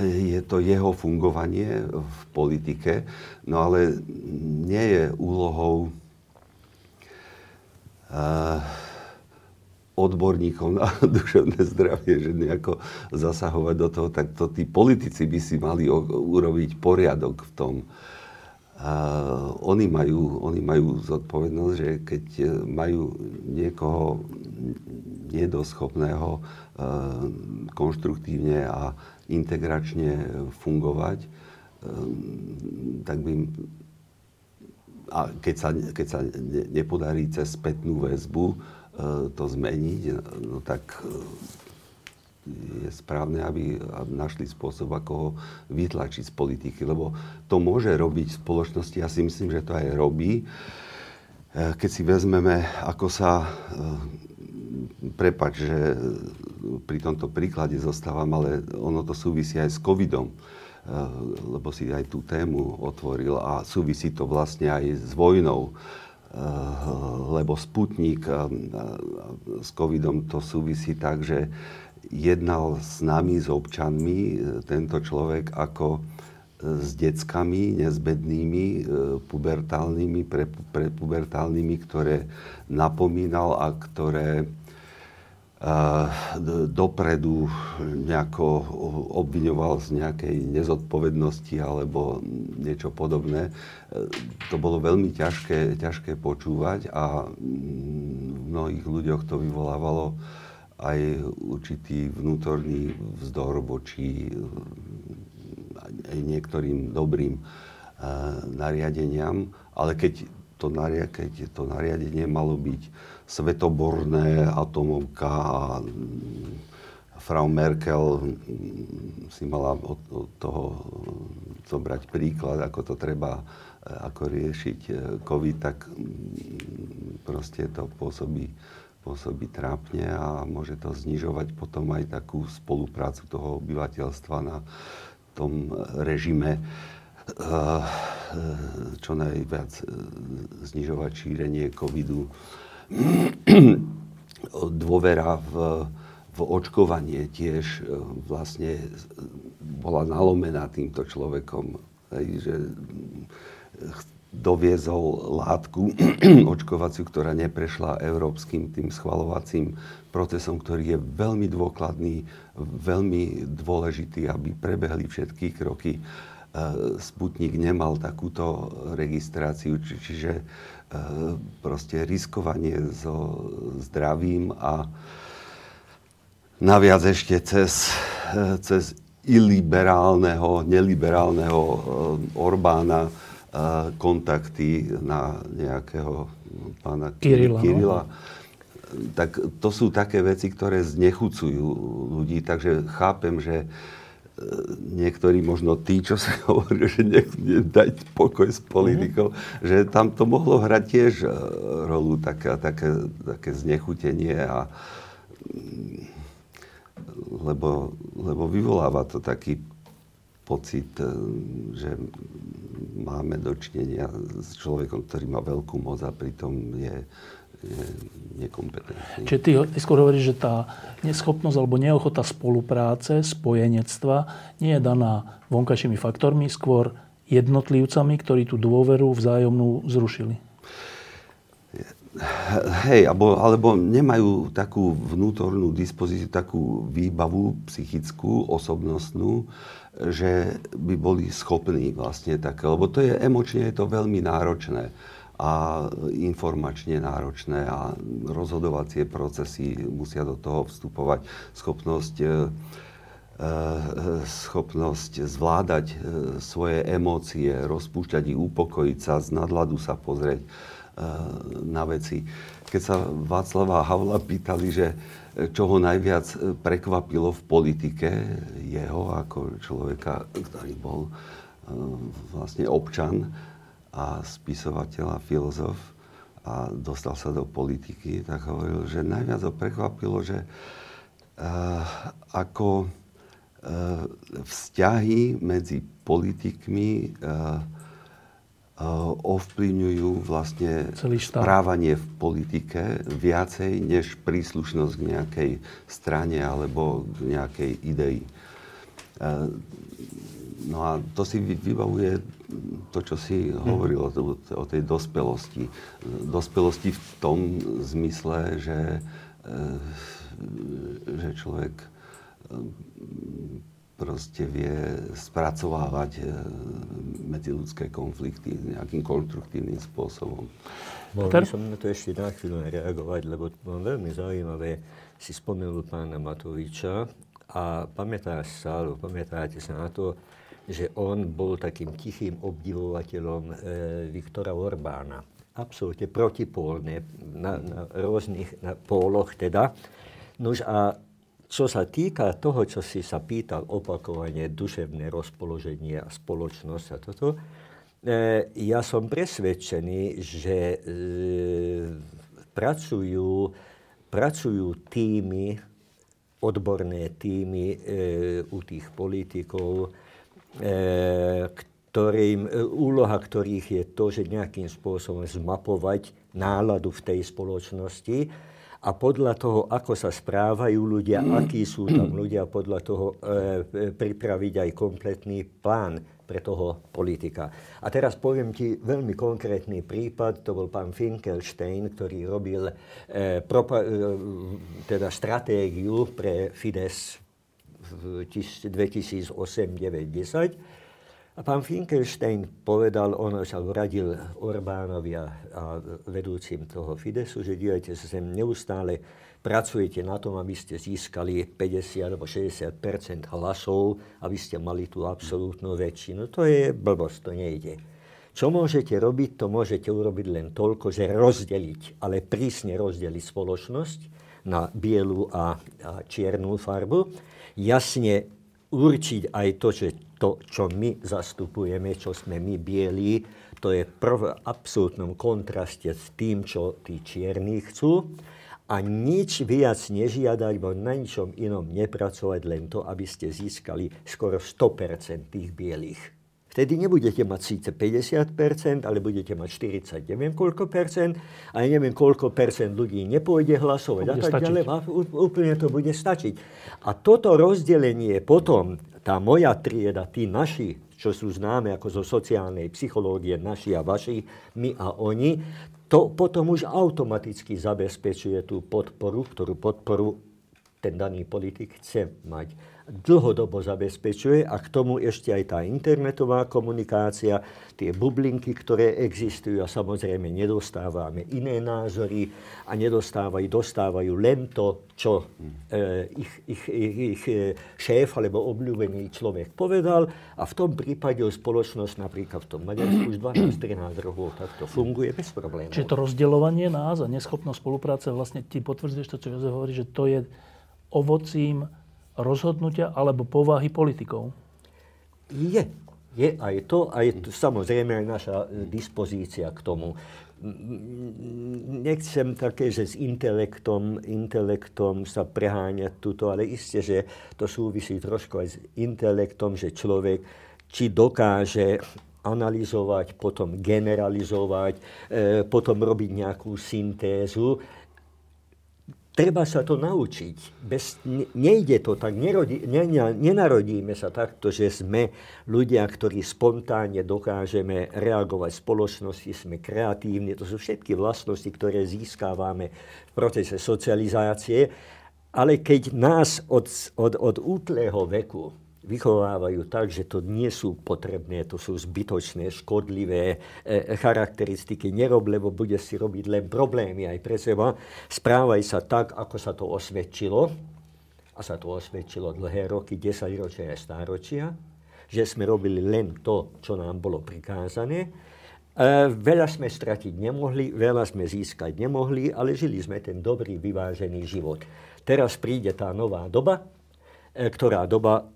je to jeho fungovanie v politike, no ale nie je úlohou uh, odborníkov na *laughs* duševné zdravie, že nejako zasahovať do toho, tak to tí politici by si mali urobiť poriadok v tom. A oni, majú, oni majú zodpovednosť, že keď e, majú niekoho nedoschopného e, konštruktívne a integračne fungovať, e, tak by a keď sa, keď sa nepodarí cez spätnú väzbu E, to zmeniť, no tak je správne, aby, našli spôsob, ako ho vytlačiť z politiky. Lebo to môže robiť v spoločnosti, ja si myslím, že to aj robí. E, keď si vezmeme, ako sa, prepač, že pri tomto príklade zostávam, ale ono to súvisí aj s covidom, lebo si aj tú tému otvoril a súvisí to vlastne aj s vojnou lebo Sputnik s covidom to súvisí tak, že jednal s nami, s občanmi, eh, tento človek ako s deckami nezbednými, pubertálnymi, pre, pre pubertálnymi, ktoré napomínal a ktoré dopredu nejako obviňoval z nejakej nezodpovednosti alebo niečo podobné. To bolo veľmi ťažké, ťažké počúvať a v mnohých ľuďoch to vyvolávalo aj určitý vnútorný vzdor voči aj niektorým dobrým nariadeniam, ale keď to, keď to nariadenie malo byť svetoborné atomovka a mm, Frau Merkel mm, si mala od, toho zobrať príklad, ako to treba ako riešiť COVID, tak mm, proste to pôsobí, pôsobí trápne a môže to znižovať potom aj takú spoluprácu toho obyvateľstva na tom režime e, čo najviac znižovať šírenie covidu. *clears throat* Dôvera v, v očkovanie tiež e, vlastne bola nalomená týmto človekom, že doviezol látku *clears throat* očkovaciu, ktorá neprešla európskym tým schvalovacím procesom, ktorý je veľmi dôkladný, veľmi dôležitý, aby prebehli všetky kroky. E, Sputnik nemal takúto registráciu, či, čiže E, proste riskovanie so zdravím a naviac ešte cez, e, cez iliberálneho, neliberálneho Orbána kontakty na nejakého pána Kirila. Kirila. tak to sú také veci, ktoré znechucujú ľudí, takže chápem, že niektorí možno tí, čo sa *laughs* hovorí, že nech dať pokoj s politikou, mm-hmm. že tam to mohlo hrať tiež rolu, také, také, také znechutenie a lebo, lebo vyvoláva to taký pocit, e, že máme dočinenia s človekom, ktorý má veľkú moc a pritom je, je nekompetentný. Čiže ty, ty skôr hovoríš, že tá neschopnosť alebo neochota spolupráce, spojenectva nie je daná vonkajšími faktormi, skôr jednotlivcami, ktorí tú dôveru vzájomnú zrušili. Hej, alebo, alebo nemajú takú vnútornú dispozíciu, takú výbavu psychickú, osobnostnú, že by boli schopní vlastne také, lebo to je emočne je to veľmi náročné a informačne náročné a rozhodovacie procesy musia do toho vstupovať. Schopnosť, e, e, schopnosť zvládať e, svoje emócie, rozpúšťať ich, upokojiť sa, z nadladu sa pozrieť na veci. Keď sa Václava Havla pýtali, že čo ho najviac prekvapilo v politike, jeho ako človeka, ktorý bol e, vlastne občan a spisovateľ a filozof a dostal sa do politiky, tak hovoril, že najviac ho prekvapilo, že uh, ako vzťahy medzi politikmi ovplyvňujú vlastne správanie v politike viacej než príslušnosť k nejakej strane alebo k nejakej idei. No a to si vybavuje to, čo si hovoril o, o tej dospelosti. Dospelosti v tom zmysle, že, e, že človek proste vie spracovávať e, medziludské konflikty nejakým konštruktívnym spôsobom. Mohol by som na to ešte na chvíľu reagovať, lebo mám veľmi zaujímavé, si spomenul pána Matoviča a pamätáš sa, alebo pamätáte sa na to, že on bol takým tichým obdivovateľom e, Viktora Orbána. Absolútne protipólne na, na rôznych na póloch teda. Nož a čo sa týka toho, čo si sa pýtal opakovane, duševné rozpoloženie a spoločnosť a toto, e, ja som presvedčený, že e, pracujú, pracujú týmy, odborné týmy e, u tých politikov, ktorým, úloha ktorých je to, že nejakým spôsobom zmapovať náladu v tej spoločnosti, a podľa toho, ako sa správajú ľudia, akí sú tam ľudia, podľa toho e, pripraviť aj kompletný plán pre toho politika. A teraz poviem ti veľmi konkrétny prípad, to bol pán Finkelstein, ktorý robil e, propa- e, teda stratégiu pre Fides v 2008 9 10 a pán Finkelstein povedal, on sa radil Orbánovi a, a vedúcim toho Fidesu, že dívajte sa sem, neustále pracujete na tom, aby ste získali 50 alebo 60% hlasov, aby ste mali tú absolútnu väčšinu. To je blbosť, to nejde. Čo môžete robiť, to môžete urobiť len toľko, že rozdeliť, ale prísne rozdeliť spoločnosť na bielu a, a čiernu farbu. Jasne určiť aj to, že to, čo my zastupujeme, čo sme my bieli, to je prv absolútnom kontraste s tým, čo tí čierni chcú. A nič viac nežiadať, bo na ničom inom nepracovať, len to, aby ste získali skoro 100% tých bielých. Vtedy nebudete mať síce 50%, ale budete mať 40, neviem koľko percent, a neviem koľko percent ľudí nepôjde hlasovať a tak ďalej. A úplne to bude stačiť. A toto rozdelenie potom tá moja trieda, tí naši, čo sú známe ako zo sociálnej psychológie, naši a vaši, my a oni, to potom už automaticky zabezpečuje tú podporu, ktorú podporu ten daný politik chce mať. Dlhodobo zabezpečuje a k tomu ešte aj tá internetová komunikácia, tie bublinky, ktoré existujú a samozrejme nedostávame iné názory a nedostávajú, dostávajú len to, čo e, ich, ich, ich, ich e, šéf alebo obľúbený človek povedal a v tom prípade spoločnosť napríklad v tom Maďarsku už 12-13 rokov takto funguje bez problémov. Čiže to rozdeľovanie nás a neschopnosť spolupráce vlastne ti potvrdzuješ to, čo Jozef hovorí, že to je ovocím rozhodnutia alebo povahy politikov? Je. Je aj to, aj to, samozrejme aj naša e, dispozícia k tomu. Nechcem také, že s intelektom, intelektom sa preháňať tuto, ale isté, že to súvisí trošku aj s intelektom, že človek či dokáže analyzovať, potom generalizovať, e, potom robiť nejakú syntézu treba sa to naučiť. Bez, ne, nejde to tak, nerodí, ne, ne, nenarodíme sa takto, že sme ľudia, ktorí spontánne dokážeme reagovať v spoločnosti, sme kreatívni. To sú všetky vlastnosti, ktoré získávame v procese socializácie. Ale keď nás od, od, od útleho veku vychovávajú tak, že to nie sú potrebné, to sú zbytočné, škodlivé e, charakteristiky. Nerob, lebo bude si robiť len problémy aj pre seba. Správaj sa tak, ako sa to osvedčilo. A sa to osvedčilo dlhé roky, 10 ročia a stáročia. Že sme robili len to, čo nám bolo prikázané. E, veľa sme stratiť nemohli, veľa sme získať nemohli, ale žili sme ten dobrý, vyvážený život. Teraz príde tá nová doba, e, ktorá doba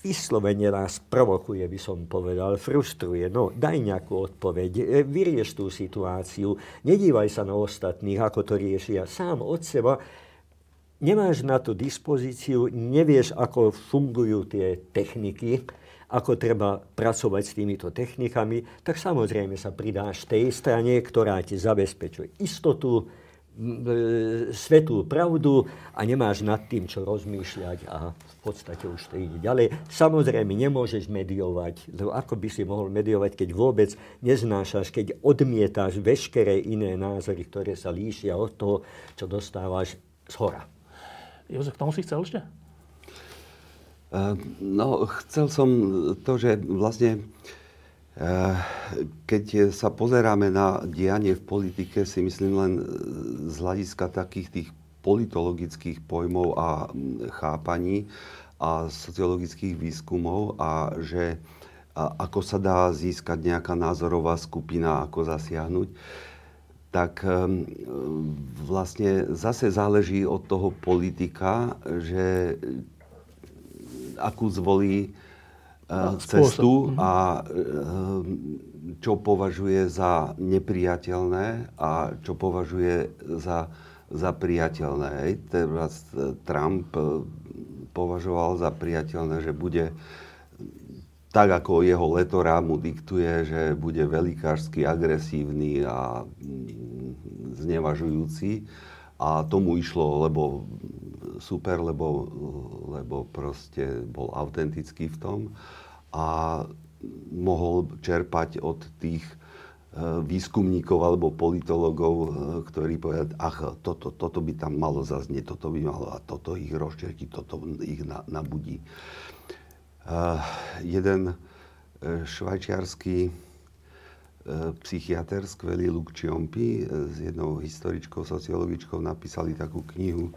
vyslovene nás provokuje, by som povedal, frustruje. No, daj nejakú odpoveď, e, vyrieš tú situáciu, nedívaj sa na ostatných, ako to riešia. Sám od seba nemáš na to dispozíciu, nevieš, ako fungujú tie techniky, ako treba pracovať s týmito technikami, tak samozrejme sa pridáš tej strane, ktorá ti zabezpečuje istotu, E, svetú pravdu a nemáš nad tým, čo rozmýšľať a v podstate už to ide ďalej. Samozrejme, nemôžeš mediovať, lebo ako by si mohol mediovať, keď vôbec neznášaš, keď odmietáš veškeré iné názory, ktoré sa líšia od toho, čo dostávaš z hora. Jozef, k tomu si chcel ešte? Uh, no, chcel som to, že vlastne uh, keď sa pozeráme na dianie v politike, si myslím len z hľadiska takých tých politologických pojmov a mm, chápaní a sociologických výskumov a že ako sa dá získať nejaká názorová skupina, ako zasiahnuť, tak ehm, vlastne zase záleží od toho politika, že akú zvolí cestu a čo považuje za nepriateľné a čo považuje za, za priateľné. Teraz Trump e, považoval za priateľné, že bude tak ako jeho letora mu diktuje, že bude velikársky agresívny a mm, znevažujúci. A tomu išlo, lebo super, lebo, lebo proste bol autentický v tom a mohol čerpať od tých e, výskumníkov alebo politologov, e, ktorí povedali, ach, toto, toto by tam malo zaznieť, toto by malo a toto ich rozčerky, toto ich na, nabudí. Uh, jeden švajčiarsky psychiatr, skvelý Luke Ciompi, s jednou historičkou, sociologičkou napísali takú knihu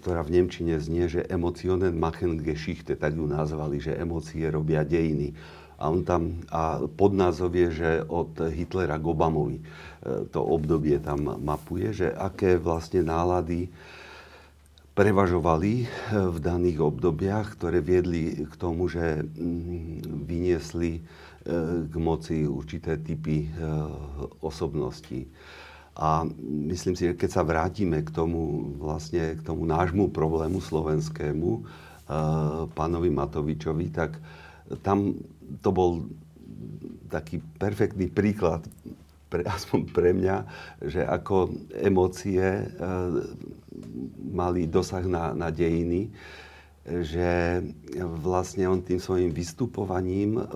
ktorá v Nemčine znie, že emotionen machen Geschichte, tak ju nazvali, že emócie robia dejiny. A on tam, a podnázov je, že od Hitlera k Obamovi e, to obdobie tam mapuje, že aké vlastne nálady prevažovali e, v daných obdobiach, ktoré viedli k tomu, že mm, vyniesli e, k moci určité typy osobností. A myslím si, že keď sa vrátime k tomu, vlastne, k tomu nášmu problému slovenskému, uh, pánovi Matovičovi, tak tam to bol taký perfektný príklad, pre, *laughs* aspoň pre mňa, že ako emócie uh, mali dosah na, na dejiny, že vlastne on tým svojim vystupovaním uh,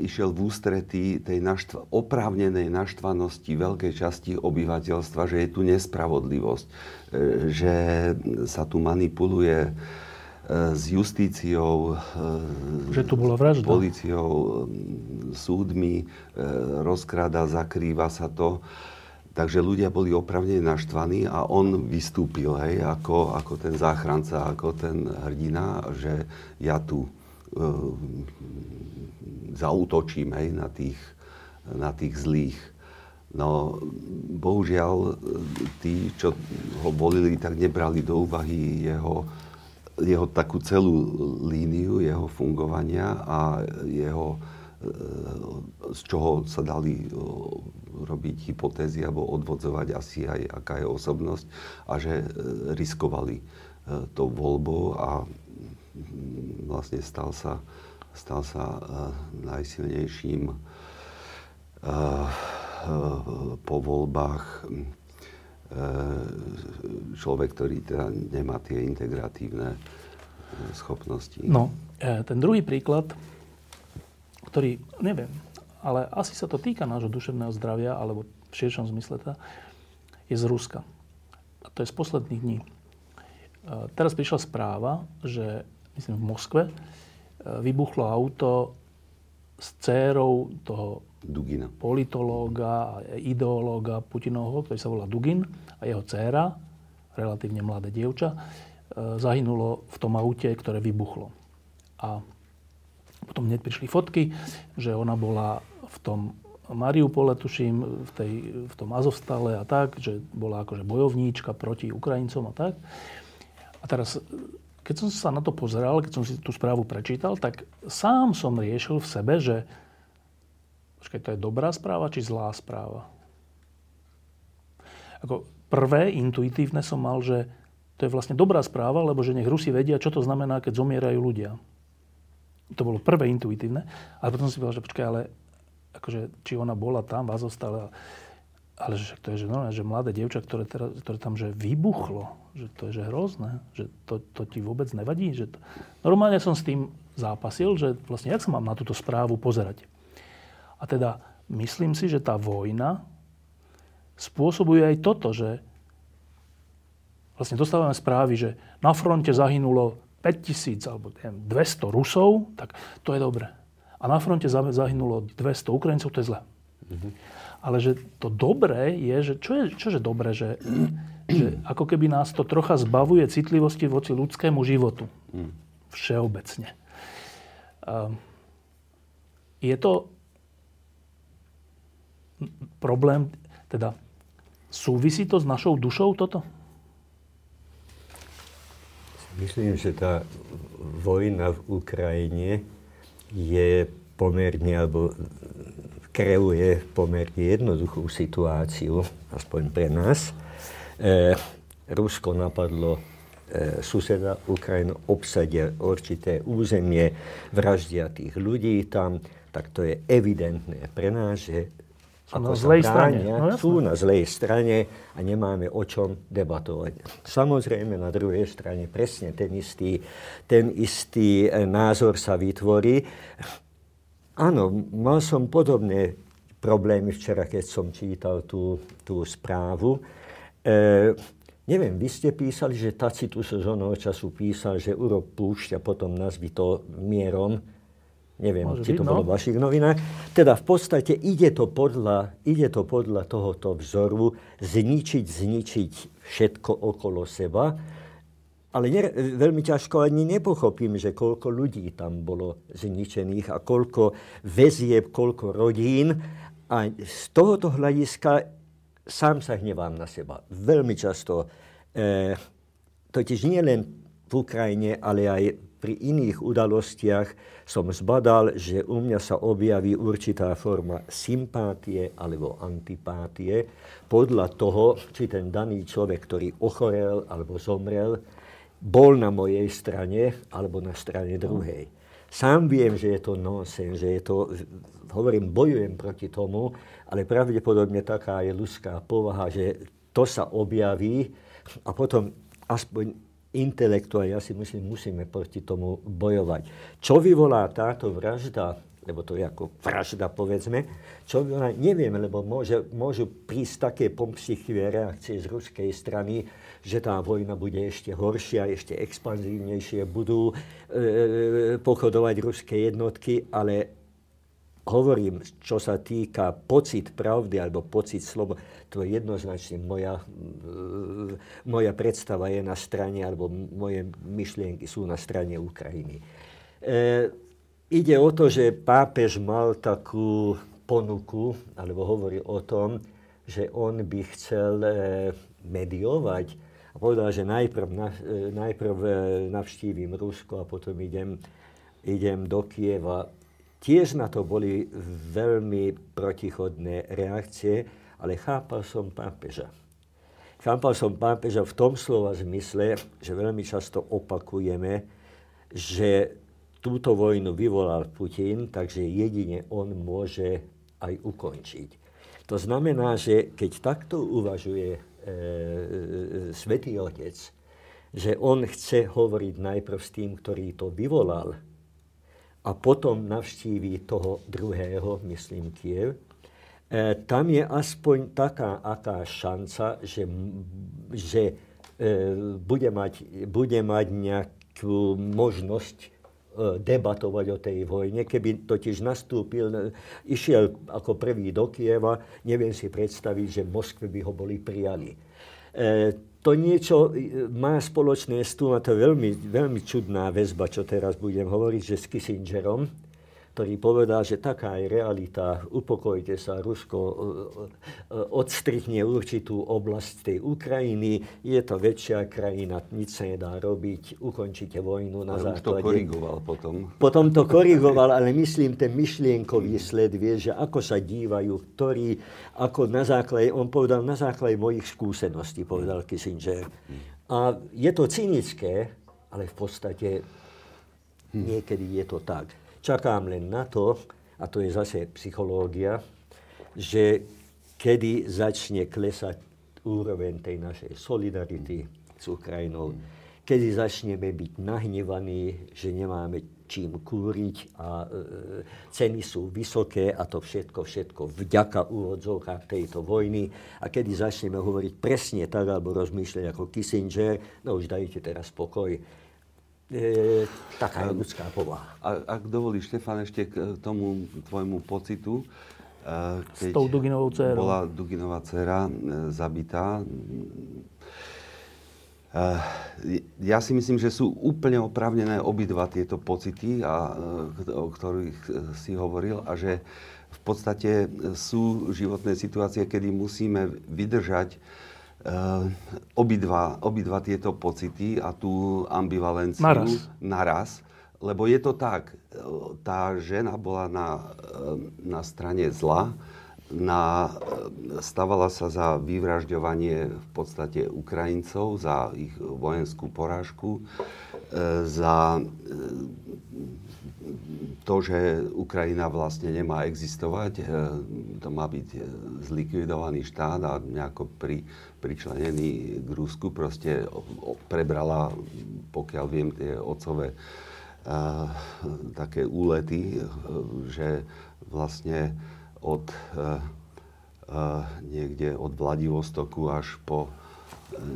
išiel v ústretí tej naštva- oprávnenej naštvanosti veľkej časti obyvateľstva, že je tu nespravodlivosť, e, že sa tu manipuluje e, s justíciou, že tu bola vražda. policiou, súdmi, rozkráda, zakrýva sa to. Takže ľudia boli opravne naštvaní a on vystúpil hej, ako, ako ten záchranca, ako ten hrdina, že ja tu zautočím hej, na, tých, na tých zlých. No, bohužiaľ, tí, čo ho volili, tak nebrali do úvahy jeho, jeho takú celú líniu, jeho fungovania a jeho, z čoho sa dali robiť hypotézy alebo odvodzovať asi aj aká je osobnosť a že riskovali tou voľbou a vlastne stal sa stal sa uh, najsilnejším uh, uh, po voľbách človek, ktorý teda nemá tie integratívne schopnosti. No, ten druhý príklad, ktorý, neviem, ale asi sa to týka nášho duševného zdravia, alebo v širšom zmysle, tá, je z Ruska. A to je z posledných dní. Teraz prišla správa, že, myslím, v Moskve, vybuchlo auto s dcérou toho Dugina. politológa ideológa Putinovho, ktorý sa volá Dugin a jeho dcéra, relatívne mladé dievča, e, zahynulo v tom aute, ktoré vybuchlo. A potom hneď prišli fotky, že ona bola v tom Mariupole, tuším, v, tej, v tom Azovstale a tak, že bola akože bojovníčka proti Ukrajincom a tak. A teraz keď som sa na to pozeral, keď som si tú správu prečítal, tak sám som riešil v sebe, že počkaj, to je dobrá správa či zlá správa. Ako prvé, intuitívne som mal, že to je vlastne dobrá správa, lebo že nech Rusi vedia, čo to znamená, keď zomierajú ľudia. To bolo prvé intuitívne. Ale potom si povedal, že počkaj, ale akože, či ona bola tam, vás ostala, ale že to je že, no, že mladé dievča, ktoré, teraz, ktoré tam že vybuchlo, že to je že hrozné, že to, to ti vôbec nevadí. Že to... Normálne som s tým zápasil, že vlastne jak sa mám na túto správu pozerať. A teda myslím si, že tá vojna spôsobuje aj toto, že vlastne dostávame správy, že na fronte zahynulo 5000 alebo 200 Rusov, tak to je dobré. A na fronte zahynulo 200 Ukrajincov, to je zle. Mm-hmm. Ale že to dobré je, že čo je, čože dobré, že, že ako keby nás to trocha zbavuje citlivosti voči ľudskému životu. Všeobecne. Um, je to problém, teda súvisí to s našou dušou toto? Myslím, že tá vojna v Ukrajine je pomerne, alebo kreuje pomerne jednoduchú situáciu, aspoň pre nás. E, Rusko napadlo e, suseda Ukrajinu, obsadia určité územie, vraždia tých ľudí tam, tak to je evidentné pre nás, že sú ako na zlej strane. No, sú na zlej strane a nemáme o čom debatovať. Samozrejme, na druhej strane presne ten istý, ten istý e, názor sa vytvorí. Áno, mal som podobné problémy včera, keď som čítal tú, tú správu. E, neviem, vy ste písali, že Tacitus z onoho času písal, že urob púšťa, potom nazvi to mierom. Neviem, Môže či to bolo no? v vašich novinách. Teda v podstate ide to, podľa, ide to podľa tohoto vzoru zničiť, zničiť všetko okolo seba ale ne, veľmi ťažko ani nepochopím, že koľko ľudí tam bolo zničených a koľko väzieb, koľko rodín. A z tohoto hľadiska sám sa hnevám na seba. Veľmi často. E, totiž nie len v Ukrajine, ale aj pri iných udalostiach som zbadal, že u mňa sa objaví určitá forma sympátie alebo antipátie podľa toho, či ten daný človek, ktorý ochorel alebo zomrel, bol na mojej strane alebo na strane druhej. Sám viem, že je to nonsens, že je to, hovorím, bojujem proti tomu, ale pravdepodobne taká je ľudská povaha, že to sa objaví a potom aspoň intelektuálne, ja si myslím, musíme proti tomu bojovať. Čo vyvolá táto vražda lebo to je ako vražda, povedzme. Čo nevieme, lebo môže, môžu prísť také pomstichtivé reakcie z ruskej strany, že tá vojna bude ešte horšia, ešte expanzívnejšie, budú e, pochodovať ruské jednotky, ale hovorím, čo sa týka pocit pravdy alebo pocit slobody, to je jednoznačne moja, e, moja predstava je na strane, alebo moje myšlienky sú na strane Ukrajiny. E, ide o to, že pápež mal takú ponuku, alebo hovorí o tom, že on by chcel e, mediovať a povedal, že najprv, na, e, najprv e, navštívim Rusko a potom idem, idem do Kieva Tiež na to boli veľmi protichodné reakcie, ale chápal som pápeža. Chápal som pápeža v tom slova zmysle, že veľmi často opakujeme, že túto vojnu vyvolal Putin, takže jedine on môže aj ukončiť. To znamená, že keď takto uvažuje e, e, Svetý Otec, že on chce hovoriť najprv s tým, ktorý to vyvolal, a potom navštíví toho druhého, myslím Kiev, e, tam je aspoň taká aká šanca, že, že e, bude, mať, bude mať nejakú možnosť e, debatovať o tej vojne. Keby totiž nastúpil, išiel ako prvý do Kieva, neviem si predstaviť, že v Moskve by ho boli prijali. E, to niečo e, má spoločné s tým, a to je veľmi, veľmi čudná väzba, čo teraz budem hovoriť, že s Kissingerom, ktorý povedal, že taká je realita, upokojte sa, Rusko e, e, odstrihne určitú oblasť tej Ukrajiny, je to väčšia krajina, nič sa nedá robiť, ukončite vojnu na ale základe... to korigoval potom. Potom to korigoval, ale myslím, ten myšlienkový sled vie, že ako sa dívajú, ktorí, ako na základe, on povedal, na základe mojich skúseností, povedal Kissinger. A je to cynické, ale v podstate niekedy je to tak. Čakám len na to, a to je zase psychológia, že kedy začne klesať úroveň tej našej solidarity s Ukrajinou, kedy začneme byť nahnevaní, že nemáme čím kúriť a e, ceny sú vysoké a to všetko, všetko vďaka úvodzovkách tejto vojny. A kedy začneme hovoriť presne tak, alebo rozmýšľať ako Kissinger, no už dajte teraz pokoj, e, taká je ľudská povaha. A, ak dovolíš, Štefan, ešte k tomu tvojmu pocitu, e, keď S tou Duginovou dcerou. bola Duginová dcera e, zabitá, ja si myslím, že sú úplne oprávnené obidva tieto pocity, a, o ktorých si hovoril, a že v podstate sú životné situácie, kedy musíme vydržať Uh, obidva, obidva tieto pocity a tú ambivalenciu naraz. naraz. Lebo je to tak, tá žena bola na, na strane zla, na, stavala sa za vyvražďovanie v podstate Ukrajincov, za ich vojenskú porážku, e, za to, že Ukrajina vlastne nemá existovať, e, to má byť e, zlikvidovaný štát a nejako pri, pričlenený k Rusku, proste prebrala, pokiaľ viem, tie otcové a, e, také úlety, že vlastne od a, a, niekde od Vladivostoku až po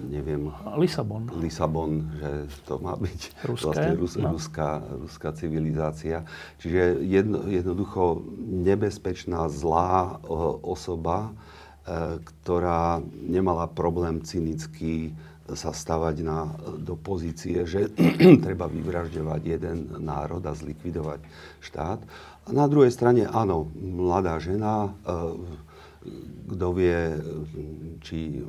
neviem... Lisabon. Lisabon, že to má byť Ruské, vlastne rus, no. ruská, ruská civilizácia. Čiže jedno, jednoducho nebezpečná, zlá osoba, e, ktorá nemala problém cynicky sa stavať na, do pozície, že *clears throat* treba vyvražďovať jeden národ a zlikvidovať štát. A na druhej strane, áno, mladá žena, e, kto vie, či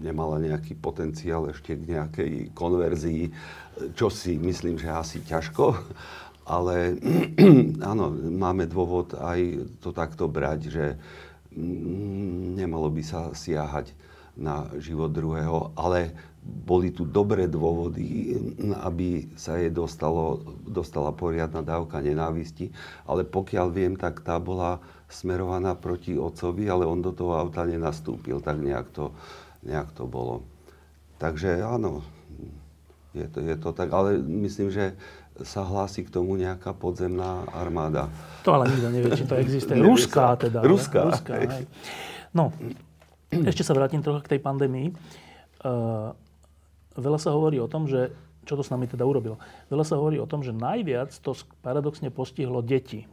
nemala nejaký potenciál ešte k nejakej konverzii, čo si myslím, že asi ťažko. Ale *clears throat* áno, máme dôvod aj to takto brať, že nemalo by sa siahať na život druhého, ale boli tu dobré dôvody, aby sa jej dostalo, dostala poriadna dávka nenávisti. Ale pokiaľ viem, tak tá bola smerovaná proti otcovi, ale on do toho auta nenastúpil. Tak nejak to nejak to bolo. Takže áno, je to, je to tak, ale myslím, že sa hlási k tomu nejaká podzemná armáda. To ale nikto nevie, či to existuje. *laughs* Ruská teda. Ruská. Ruská hej. No, ešte sa vrátim trochu k tej pandémii. Uh, veľa sa hovorí o tom, že čo to s nami teda urobilo. Veľa sa hovorí o tom, že najviac to paradoxne postihlo deti.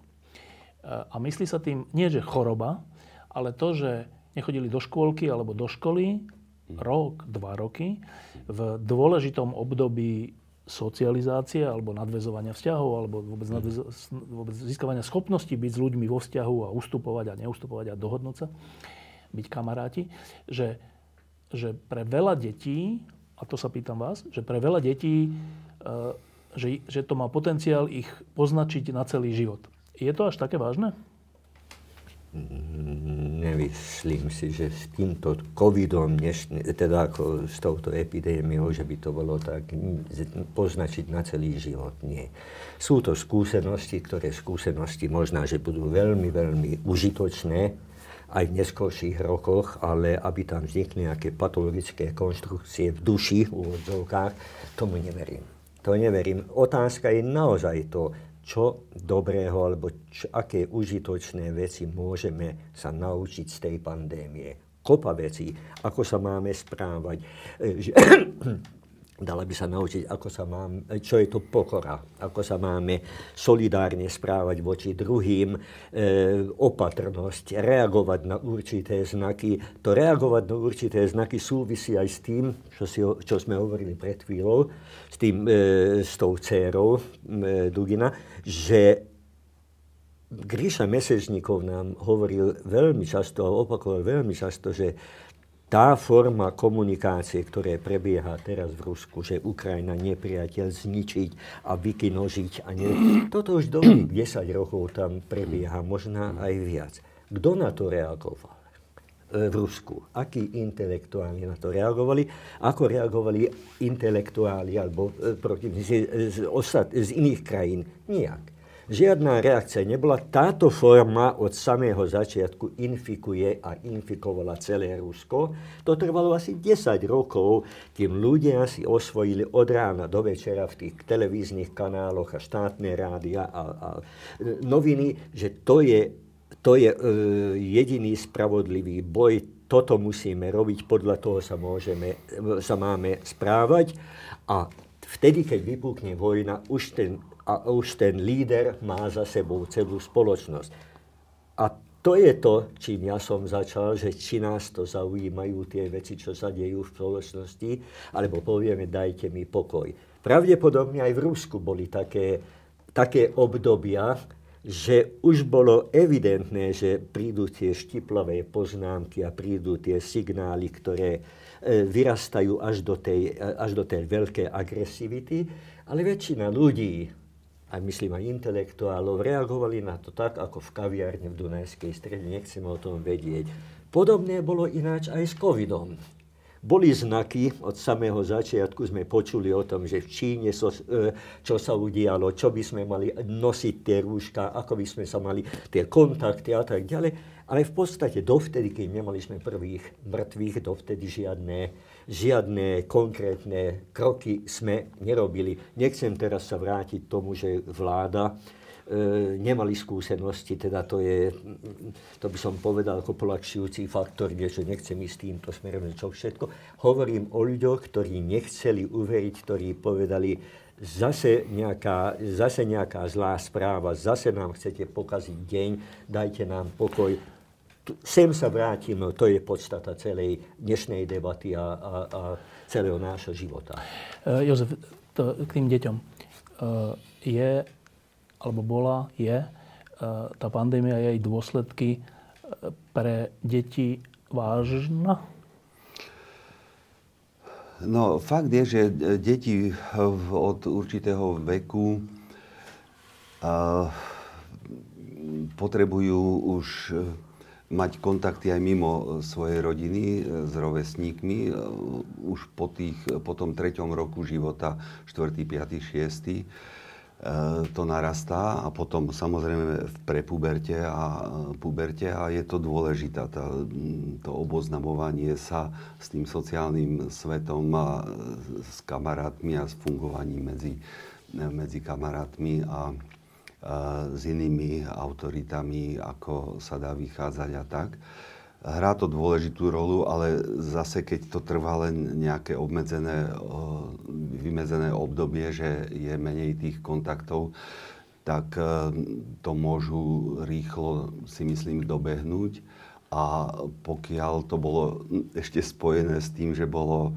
Uh, a myslí sa tým nie, že choroba, ale to, že nechodili do škôlky alebo do školy rok, dva roky v dôležitom období socializácie alebo nadvezovania vzťahov alebo vôbec, nadvezo- vôbec získavania schopnosti byť s ľuďmi vo vzťahu a ustupovať a neustupovať a dohodnúť sa, byť kamaráti, že, že pre veľa detí, a to sa pýtam vás, že pre veľa detí, e, že, že to má potenciál ich poznačiť na celý život. Je to až také vážne? Nemyslím si, že s týmto covidom, dnešný, teda ako s touto epidémiou, že by to bolo tak poznačiť na celý život. Nie. Sú to skúsenosti, ktoré skúsenosti možná, že budú veľmi, veľmi užitočné aj v neskôrších rokoch, ale aby tam vznikli nejaké patologické konštrukcie v duši, v úvodzovkách, tomu neverím. To neverím. Otázka je naozaj to, čo dobrého alebo čo, aké užitočné veci môžeme sa naučiť z tej pandémie. Kopa vecí, ako sa máme správať. E, dala by sa naučiť, ako sa mám, čo je to pokora, ako sa máme solidárne správať voči druhým, e, opatrnosť, reagovať na určité znaky. To reagovať na určité znaky súvisí aj s tým, čo, si, čo sme hovorili pred chvíľou, s, tým, e, s tou dcérou e, Dugina, že Gríša Mesežníkov nám hovoril veľmi často a opakoval veľmi často, že tá forma komunikácie, ktoré prebieha teraz v Rusku, že Ukrajina nepriateľ zničiť a vykinožiť a nie... Toto už dlhých *clears throat* 10 rokov tam prebieha, možná aj viac. Kto na to reagoval? E, v Rusku. Akí intelektuáli na to reagovali? Ako reagovali intelektuáli alebo e, protivníci z, z, z iných krajín? Nijak. Žiadna reakcia nebola. Táto forma od samého začiatku infikuje a infikovala celé Rusko. To trvalo asi 10 rokov, kým ľudia si osvojili od rána do večera v tých televíznych kanáloch a štátne rádia a, a e, noviny, že to je to je e, jediný spravodlivý boj. Toto musíme robiť, podľa toho sa, môžeme, sa máme správať. A vtedy, keď vypukne vojna, už ten, a už ten líder má za sebou celú spoločnosť. A to je to, čím ja som začal, že či nás to zaujímajú tie veci, čo sa dejú v spoločnosti, alebo povieme, dajte mi pokoj. Pravdepodobne aj v Rusku boli také, také obdobia, že už bolo evidentné, že prídu tie štiplavé poznámky a prídu tie signály, ktoré e, vyrastajú až do tej, e, až do tej veľkej agresivity, ale väčšina ľudí, a myslím aj intelektuálov, reagovali na to tak, ako v kaviarne v Dunajskej strede, nechceme o tom vedieť. Podobné bolo ináč aj s covidom. Boli znaky, od samého začiatku sme počuli o tom, že v Číne so, e, čo sa udialo, čo by sme mali nosiť tie rúška, ako by sme sa mali tie kontakty a tak ďalej. Ale v podstate dovtedy, keď nemali sme prvých mŕtvych, dovtedy žiadne, žiadne konkrétne kroky sme nerobili. Nechcem teraz sa vrátiť tomu, že vláda E, nemali skúsenosti, teda to je, to by som povedal ako polakšujúci faktor, že nechcem ísť týmto smerom, čo všetko. Hovorím o ľuďoch, ktorí nechceli uveriť, ktorí povedali, zase nejaká, zase nejaká zlá správa, zase nám chcete pokaziť deň, dajte nám pokoj. Sem sa vrátim, to je podstata celej dnešnej debaty a, a, a celého nášho života. Uh, Jozef, to, k tým deťom. Uh, je alebo bola, je e, tá pandémia a jej dôsledky e, pre deti vážna? No, fakt je, že deti od určitého veku potrebujú už mať kontakty aj mimo svojej rodiny s rovesníkmi už po, tých, po tom treťom roku života, 4., 5., 6 E, to narastá a potom samozrejme v prepuberte a e, puberte a je to dôležité, tá, to oboznamovanie sa s tým sociálnym svetom a s kamarátmi a s fungovaním medzi, medzi kamarátmi a, s inými autoritami, ako sa dá vychádzať a tak. Hrá to dôležitú rolu, ale zase keď to trvá len nejaké obmedzené, vymedzené obdobie, že je menej tých kontaktov, tak to môžu rýchlo, si myslím, dobehnúť. A pokiaľ to bolo ešte spojené s tým, že bolo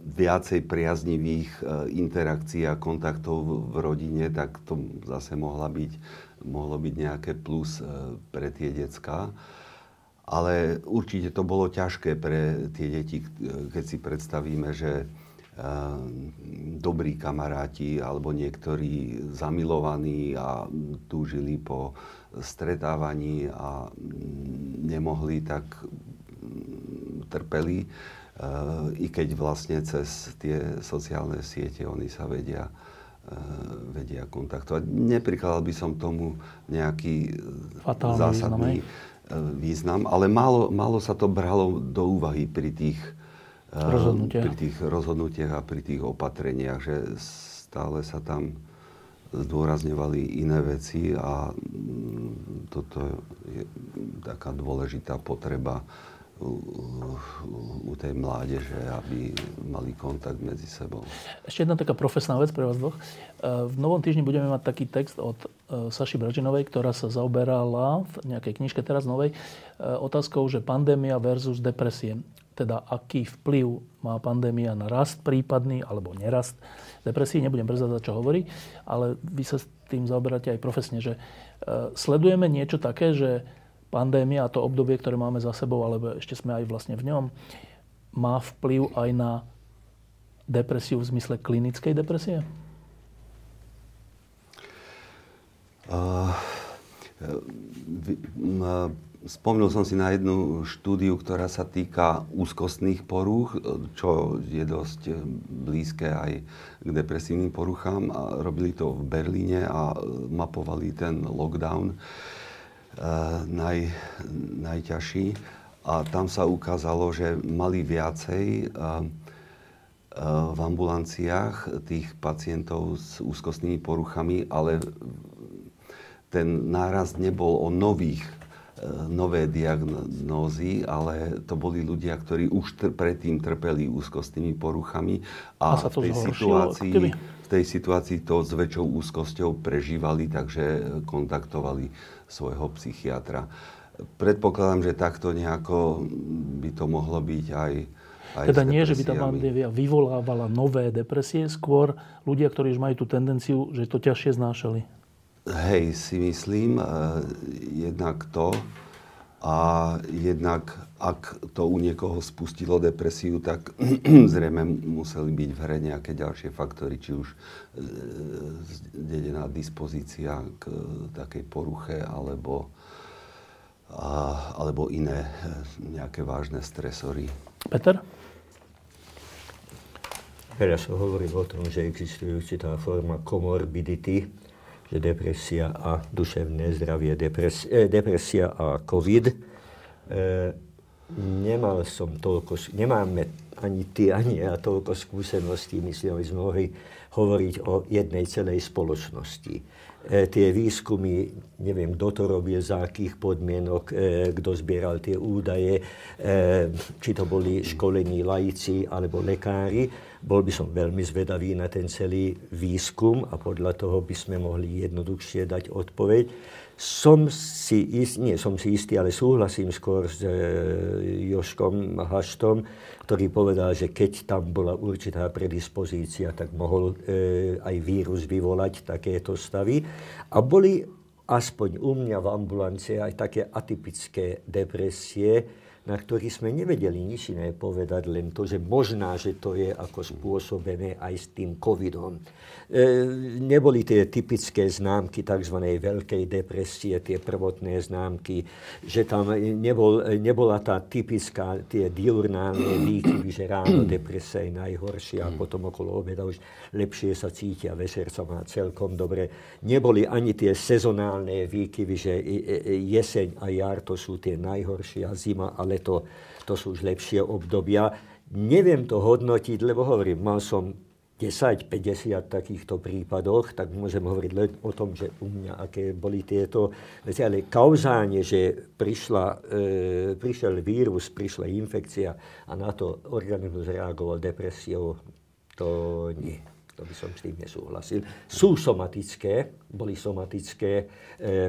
viacej priaznivých e, interakcií a kontaktov v rodine, tak to zase mohla byť, mohlo byť nejaké plus e, pre tie decka. Ale určite to bolo ťažké pre tie deti, keď si predstavíme, že e, dobrí kamaráti alebo niektorí zamilovaní a túžili po stretávaní a nemohli, tak trpeli i keď vlastne cez tie sociálne siete oni sa vedia, e, vedia kontaktovať. Neprikladal by som tomu nejaký e, Fatálny zásadný význam, e, význam, ale málo, málo sa to bralo do úvahy pri tých, rozhodnutiach. pri tých rozhodnutiach a pri tých opatreniach, že stále sa tam zdôrazňovali iné veci a mm, toto je taká dôležitá potreba u, tej mládeže, aby mali kontakt medzi sebou. Ešte jedna taká profesná vec pre vás dvoch. E, v Novom týždni budeme mať taký text od e, Saši Bražinovej, ktorá sa zaoberala v nejakej knižke teraz novej e, otázkou, že pandémia versus depresie. Teda aký vplyv má pandémia na rast prípadný alebo nerast depresí. Nebudem brzdať, čo hovorí, ale vy sa s tým zaoberáte aj profesne, že sledujeme niečo také, že pandémia a to obdobie, ktoré máme za sebou, alebo ešte sme aj vlastne v ňom, má vplyv aj na depresiu v zmysle klinickej depresie? Uh, Spomnul som si na jednu štúdiu, ktorá sa týka úzkostných porúch, čo je dosť blízke aj k depresívnym poruchám. A robili to v Berlíne a mapovali ten lockdown. Eh, naj, najťažší. A tam sa ukázalo, že mali viacej eh, eh, v ambulanciách tých pacientov s úzkostnými poruchami, ale ten nárast nebol o nových nové diagnózy, ale to boli ľudia, ktorí už tr- predtým trpeli úzkostnými poruchami a, a v tej situácii v tej situácii to s väčšou úzkosťou prežívali, takže kontaktovali svojho psychiatra. Predpokladám, že takto nejako by to mohlo byť aj, aj Teda nie, že by tá pandémia vyvolávala nové depresie, skôr ľudia, ktorí už majú tú tendenciu, že to ťažšie znášali. Hej, si myslím, uh, jednak to a jednak ak to u niekoho spustilo depresiu, tak *clears throat* zrejme museli byť v hre nejaké ďalšie faktory, či už e, zdedená dispozícia k takej poruche, alebo, a, alebo iné e, nejaké vážne stresory. Peter? Teraz som hovoril o tom, že existuje určitá forma komorbidity, že depresia a duševné zdravie, eh, depresia a COVID. Eh, nemal som toľko, nemáme ani ty, ani ja toľko skúseností, myslím, aby sme mohli hovoriť o jednej celej spoločnosti. E, tie výskumy, neviem, kto to robil, za akých podmienok, e, kto zbieral tie údaje, e, či to boli školení laici alebo lekári. Bol by som veľmi zvedavý na ten celý výskum a podľa toho by sme mohli jednoduchšie dať odpoveď. Som si istý, nie som si istý, ale súhlasím skôr s e, Joškom Haštom, ktorý povedal, že keď tam bola určitá predispozícia, tak mohol e, aj vírus vyvolať takéto stavy. A boli aspoň u mňa v ambulancii aj také atypické depresie, na ktorých sme nevedeli nič iné povedať, len to, že možná, že to je ako spôsobené aj s tým covidom. E, neboli tie typické známky tzv. veľkej depresie, tie prvotné známky, že tam nebol, nebola tá typická, tie diurnálne *clears throat* výkyvy, že ráno depresia je najhoršia a potom okolo obeda už lepšie sa cítia, večer sa má celkom dobre. Neboli ani tie sezonálne výkyvy, že jeseň a jar to sú tie najhoršie a zima a leto to sú už lepšie obdobia. Neviem to hodnotiť, lebo hovorím, mal som 10-50 takýchto prípadoch, tak môžem hovoriť len o tom, že u mňa aké boli tieto veci. Ale kauzáne, že prišla, e, prišiel vírus, prišla infekcia a na to organizmus reagoval depresiou, to nie. To by som s tým nesúhlasil. Sú somatické, boli somatické e,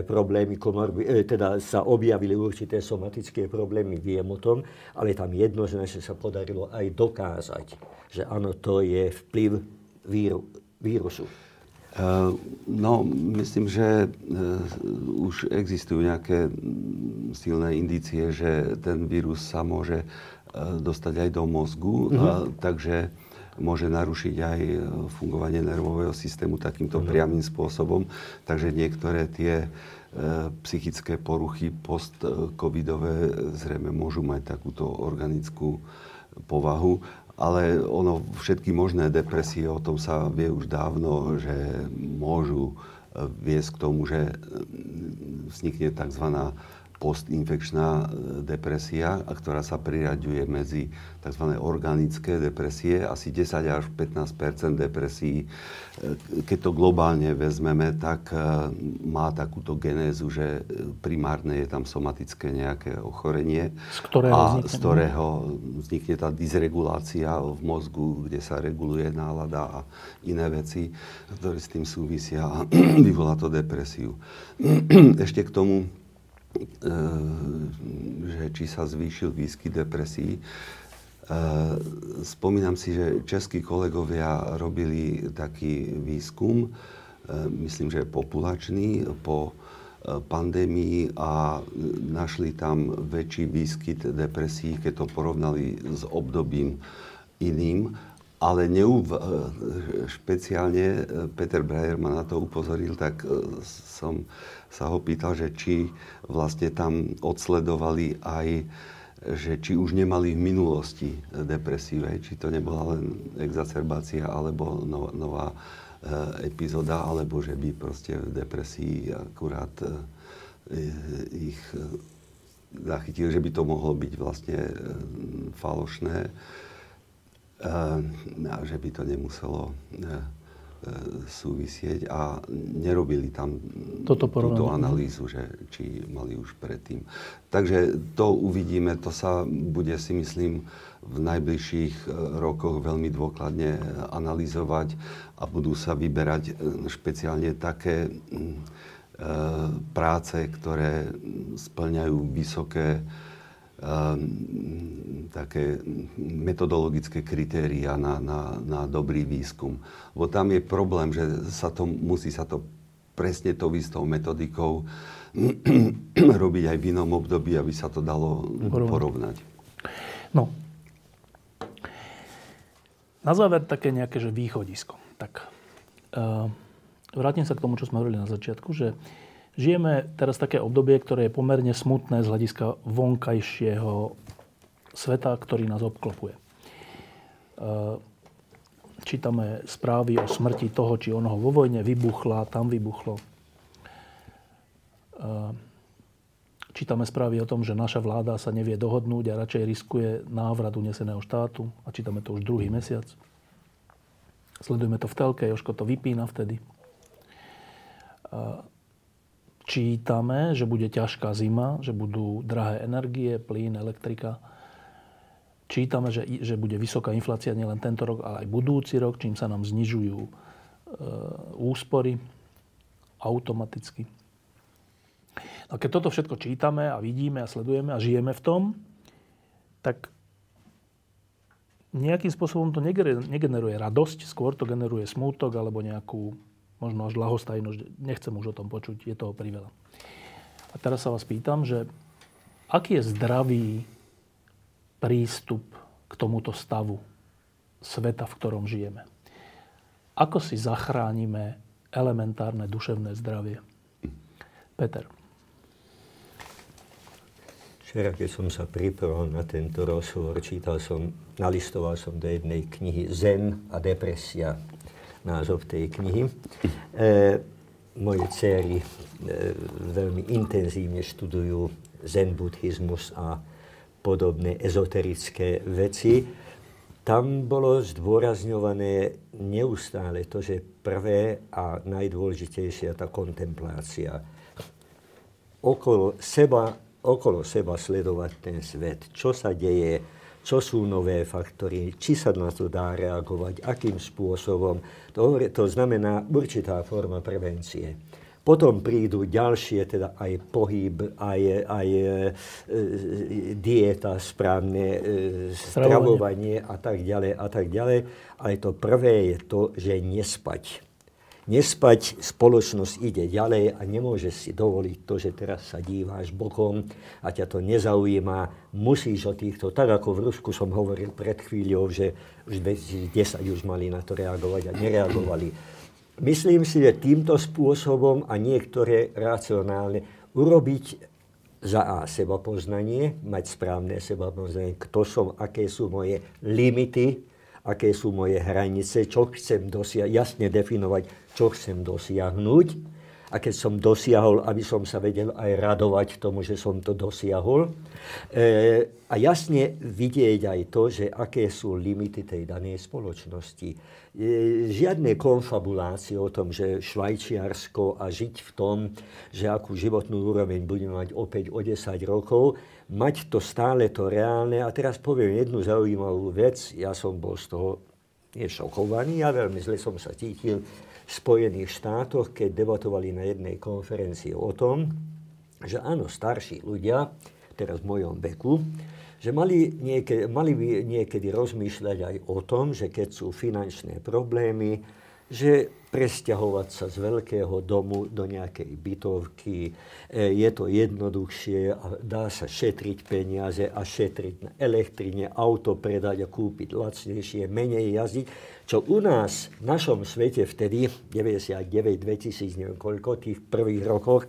problémy, komorbi, e, teda sa objavili určité somatické problémy, viem o tom, ale tam jednoznačne sa podarilo aj dokázať, že áno, to je vplyv víru, vírusu. Uh, no, myslím, že uh, už existujú nejaké silné indície, že ten vírus sa môže uh, dostať aj do mozgu, mm-hmm. takže môže narušiť aj fungovanie nervového systému takýmto priamým spôsobom. Takže niektoré tie psychické poruchy post-covidové zrejme môžu mať takúto organickú povahu ale ono, všetky možné depresie, o tom sa vie už dávno, že môžu e, viesť k tomu, že vznikne tzv postinfekčná e, depresia, ktorá sa priraďuje medzi tzv. organické depresie. Asi 10 až 15% depresí, e, keď to globálne vezmeme, tak e, má takúto genézu, že primárne je tam somatické nejaké ochorenie. Z ktorého a vznikne? z ktorého vznikne tá dysregulácia v mozgu, kde sa reguluje nálada a iné veci, ktoré s tým súvisia a *clears throat* vyvolá to depresiu. *clears throat* Ešte k tomu že či sa zvýšil výskyt depresí. E, spomínam si, že českí kolegovia robili taký výskum, e, myslím, že populačný, po pandémii a našli tam väčší výskyt depresí, keď to porovnali s obdobím iným. Ale neuv... špeciálne Peter Breyer ma na to upozoril, tak som sa ho pýtal, že či vlastne tam odsledovali aj, že či už nemali v minulosti depresiu, či to nebola len exacerbácia alebo nová, nová e, epizóda, alebo že by proste v depresii akurát e, ich e, zachytili, že by to mohlo byť vlastne falošné a že by to nemuselo súvisieť a nerobili tam Toto túto analýzu, že či mali už predtým. Takže to uvidíme, to sa bude si myslím v najbližších e, rokoch veľmi dôkladne analyzovať a budú sa vyberať e, špeciálne také práce, ktoré splňajú vysoké také metodologické kritéria na, na, na dobrý výskum. Bo tam je problém, že sa to, musí sa to presne tou istou metodikou *clears throat* robiť aj v inom období, aby sa to dalo porovnať. No. Na záver také nejaké že východisko. Tak, uh, vrátim sa k tomu, čo sme hovorili na začiatku, že Žijeme teraz také obdobie, ktoré je pomerne smutné z hľadiska vonkajšieho sveta, ktorý nás obklopuje. E, čítame správy o smrti toho či onoho vo vojne, vybuchla, tam vybuchlo. E, čítame správy o tom, že naša vláda sa nevie dohodnúť a radšej riskuje návrat uneseného štátu. A čítame to už druhý mesiac. Sledujeme to v telke, Joško to vypína vtedy. Čítame, že bude ťažká zima, že budú drahé energie, plyn, elektrika. Čítame, že, že bude vysoká inflácia nielen tento rok, ale aj budúci rok, čím sa nám znižujú e, úspory automaticky. No keď toto všetko čítame a vidíme a sledujeme a žijeme v tom, tak nejakým spôsobom to negeneruje radosť, skôr to generuje smútok alebo nejakú možno až ľahostajnosť, nechcem už o tom počuť, je toho priveľa. A teraz sa vás pýtam, že aký je zdravý prístup k tomuto stavu sveta, v ktorom žijeme? Ako si zachránime elementárne duševné zdravie? Peter. Včera, keď som sa pripravil na tento rozhovor, čítal som, nalistoval som do jednej knihy Zen a depresia názov tej knihy. E, moje céry e, veľmi intenzívne študujú zen buddhizmus a podobné ezoterické veci. tam bolo zdôrazňované neustále to, že prvé a najdôležitejšia tá kontemplácia. Okolo seba, okolo seba sledovať ten svet, čo sa deje, čo sú nové faktory, či sa na to dá reagovať, akým spôsobom. To, to znamená určitá forma prevencie. Potom prídu ďalšie, teda aj pohyb, aj, aj e, e dieta, správne e, stravovanie a tak ďalej a tak ďalej. Ale to prvé je to, že nespať. Nespať, spoločnosť ide ďalej a nemôže si dovoliť to, že teraz sa díváš bokom a ťa to nezaujíma. Musíš o týchto, tak ako v Rusku som hovoril pred chvíľou, že už 2010 už mali na to reagovať a nereagovali Myslím si, že týmto spôsobom a niektoré racionálne urobiť za A seba poznanie, mať správne seba poznanie, kto som, aké sú moje limity, aké sú moje hranice, čo chcem dosiahnuť, jasne definovať, čo chcem dosiahnuť. A keď som dosiahol, aby som sa vedel aj radovať tomu, že som to dosiahol. E, a jasne vidieť aj to, že aké sú limity tej danej spoločnosti žiadne konfabulácie o tom, že Švajčiarsko a žiť v tom, že akú životnú úroveň budeme mať opäť o 10 rokov, mať to stále to reálne. A teraz poviem jednu zaujímavú vec. Ja som bol z toho nešokovaný a veľmi zle som sa cítil v Spojených štátoch, keď debatovali na jednej konferencii o tom, že áno, starší ľudia, teraz v mojom veku, že mali, niekedy, mali by niekedy rozmýšľať aj o tom, že keď sú finančné problémy, že presťahovať sa z veľkého domu do nejakej bytovky, e, je to jednoduchšie a dá sa šetriť peniaze a šetriť na elektrine, auto predať a kúpiť lacnejšie, menej jazdiť. Čo u nás, v našom svete vtedy, 99, 2000, neviem koľko, tých prvých rokoch,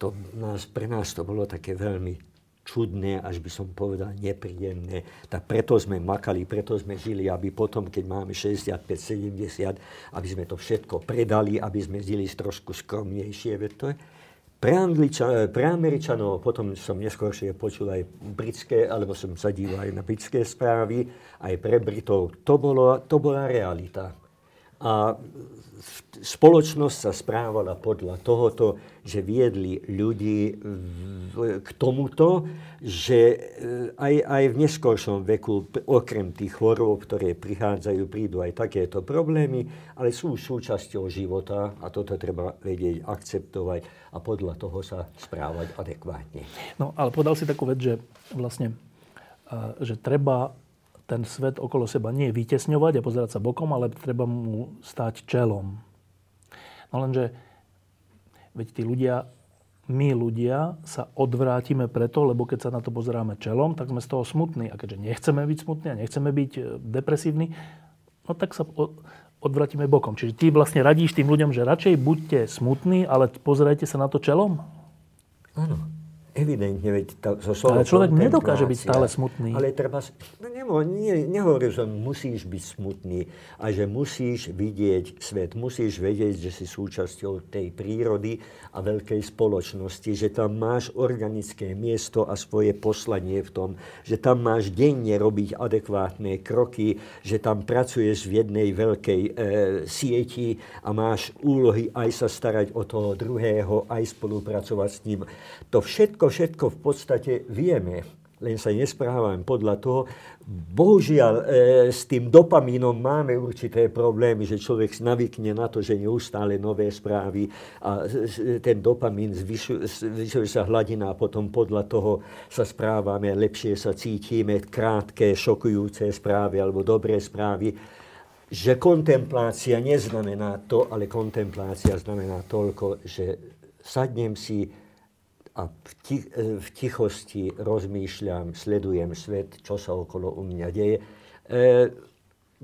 to nás, pre nás to bolo také veľmi čudné, až by som povedal nepríjemné. Tak preto sme makali, preto sme žili, aby potom, keď máme 65-70, aby sme to všetko predali, aby sme žili trošku skromnejšie. Veď to je pre, Angliča, pre Američanov, potom som neskôršie počul aj britské, alebo som sa díval aj na britské správy, aj pre Britov, to, bolo, to bola realita. A spoločnosť sa správala podľa tohoto, že viedli ľudí k tomuto, že e, aj, aj v neskôršom veku, okrem tých chorôb, ktoré prichádzajú, prídu aj takéto problémy, ale sú súčasťou života a toto treba vedieť akceptovať a podľa toho sa správať adekvátne. No, ale povedal si takú vec, že vlastne, že treba ten svet okolo seba nie vytesňovať a pozerať sa bokom, ale treba mu stať čelom. No lenže, veď tí ľudia, my ľudia sa odvrátime preto, lebo keď sa na to pozeráme čelom, tak sme z toho smutní. A keďže nechceme byť smutní a nechceme byť e, depresívni, no tak sa odvrátime bokom. Čiže ty vlastne radíš tým ľuďom, že radšej buďte smutní, ale pozerajte sa na to čelom? Áno. Evidentne, veď tá, so Ale človek nedokáže byť stále smutný. Ale treba, no nemo, nie, nehovorím, že musíš byť smutný, a že musíš vidieť svet, musíš vedieť, že si súčasťou tej prírody a veľkej spoločnosti, že tam máš organické miesto a svoje poslanie v tom, že tam máš denne robiť adekvátne kroky, že tam pracuješ v jednej veľkej e, sieti a máš úlohy aj sa starať o toho druhého, aj spolupracovať s ním. To všetko všetko, všetko v podstate vieme, len sa nesprávame podľa toho. Bohužiaľ, e, s tým dopamínom máme určité problémy, že človek navykne na to, že neustále nové správy a ten dopamín zvyšuje, sa hladina a potom podľa toho sa správame, lepšie sa cítime, krátke, šokujúce správy alebo dobré správy. Že kontemplácia neznamená to, ale kontemplácia znamená toľko, že sadnem si, a v, tich, v tichosti rozmýšľam, sledujem svet, čo sa okolo u mňa deje. E,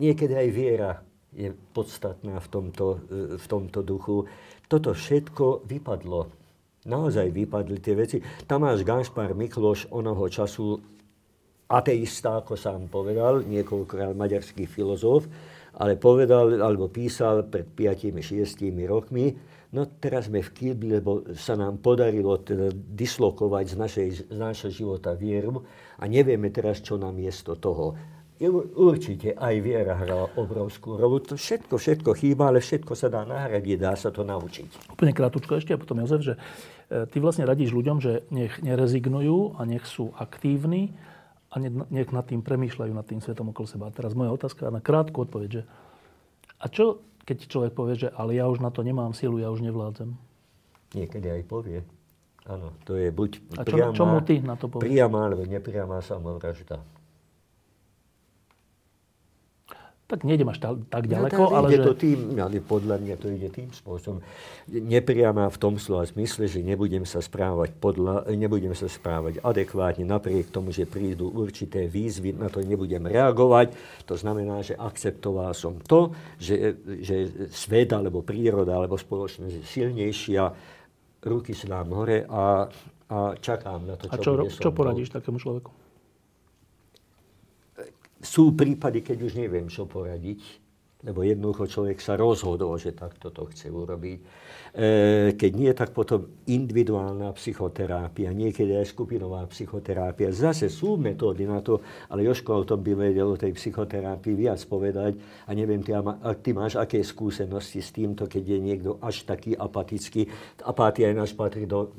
niekedy aj viera je podstatná v tomto, e, v tomto duchu. Toto všetko vypadlo. Naozaj vypadli tie veci. Tamáš Gašpar Mikloš onoho času ateista, ako sám povedal, niekoľkokrát maďarský filozof, ale povedal alebo písal pred 5-6 rokmi, No teraz sme v kýbli, lebo sa nám podarilo teda dislokovať z, našej, z našho života vieru a nevieme teraz, čo nám miesto toho. určite aj viera hrala obrovskú rolu. To všetko, všetko chýba, ale všetko sa dá nahradiť, dá sa to naučiť. Úplne krátko ešte a potom Jozef, že e, ty vlastne radíš ľuďom, že nech nerezignujú a nech sú aktívni a nech nad tým premýšľajú, nad tým svetom okolo seba. A teraz moja otázka na krátku odpoveď, že a čo, keď človek povie, že ale ja už na to nemám silu, ja už nevládzem? Niekedy aj povie. Áno, to je buď a čo, priama, čomu ty na to povieš? priama alebo nepriama samovražda. Tak nejdem až tak ďaleko, no, ale ide že... to tým, ale podľa mňa to ide tým spôsobom. Nepriama v tom slova zmysle, že nebudem sa správať podľa, nebudem sa správať adekvátne, napriek tomu, že prídu určité výzvy, na to nebudem reagovať. To znamená, že akceptoval som to, že, že svet, alebo príroda, alebo spoločnosť je silnejšia, ruky si dám hore a, a čakám na to, čo A čo, čo poradíš takému človeku? Sú prípady, keď už neviem, čo poradiť, lebo jednoducho človek sa rozhodol, že takto to chce urobiť. E, keď nie, tak potom individuálna psychoterapia, niekedy aj skupinová psychoterapia. Zase sú metódy na to, ale Joško o tom by vedel o tej psychoterapii viac povedať. A neviem, ty, ty máš aké skúsenosti s týmto, keď je niekto až taký apatický. Apatia náš patrí do,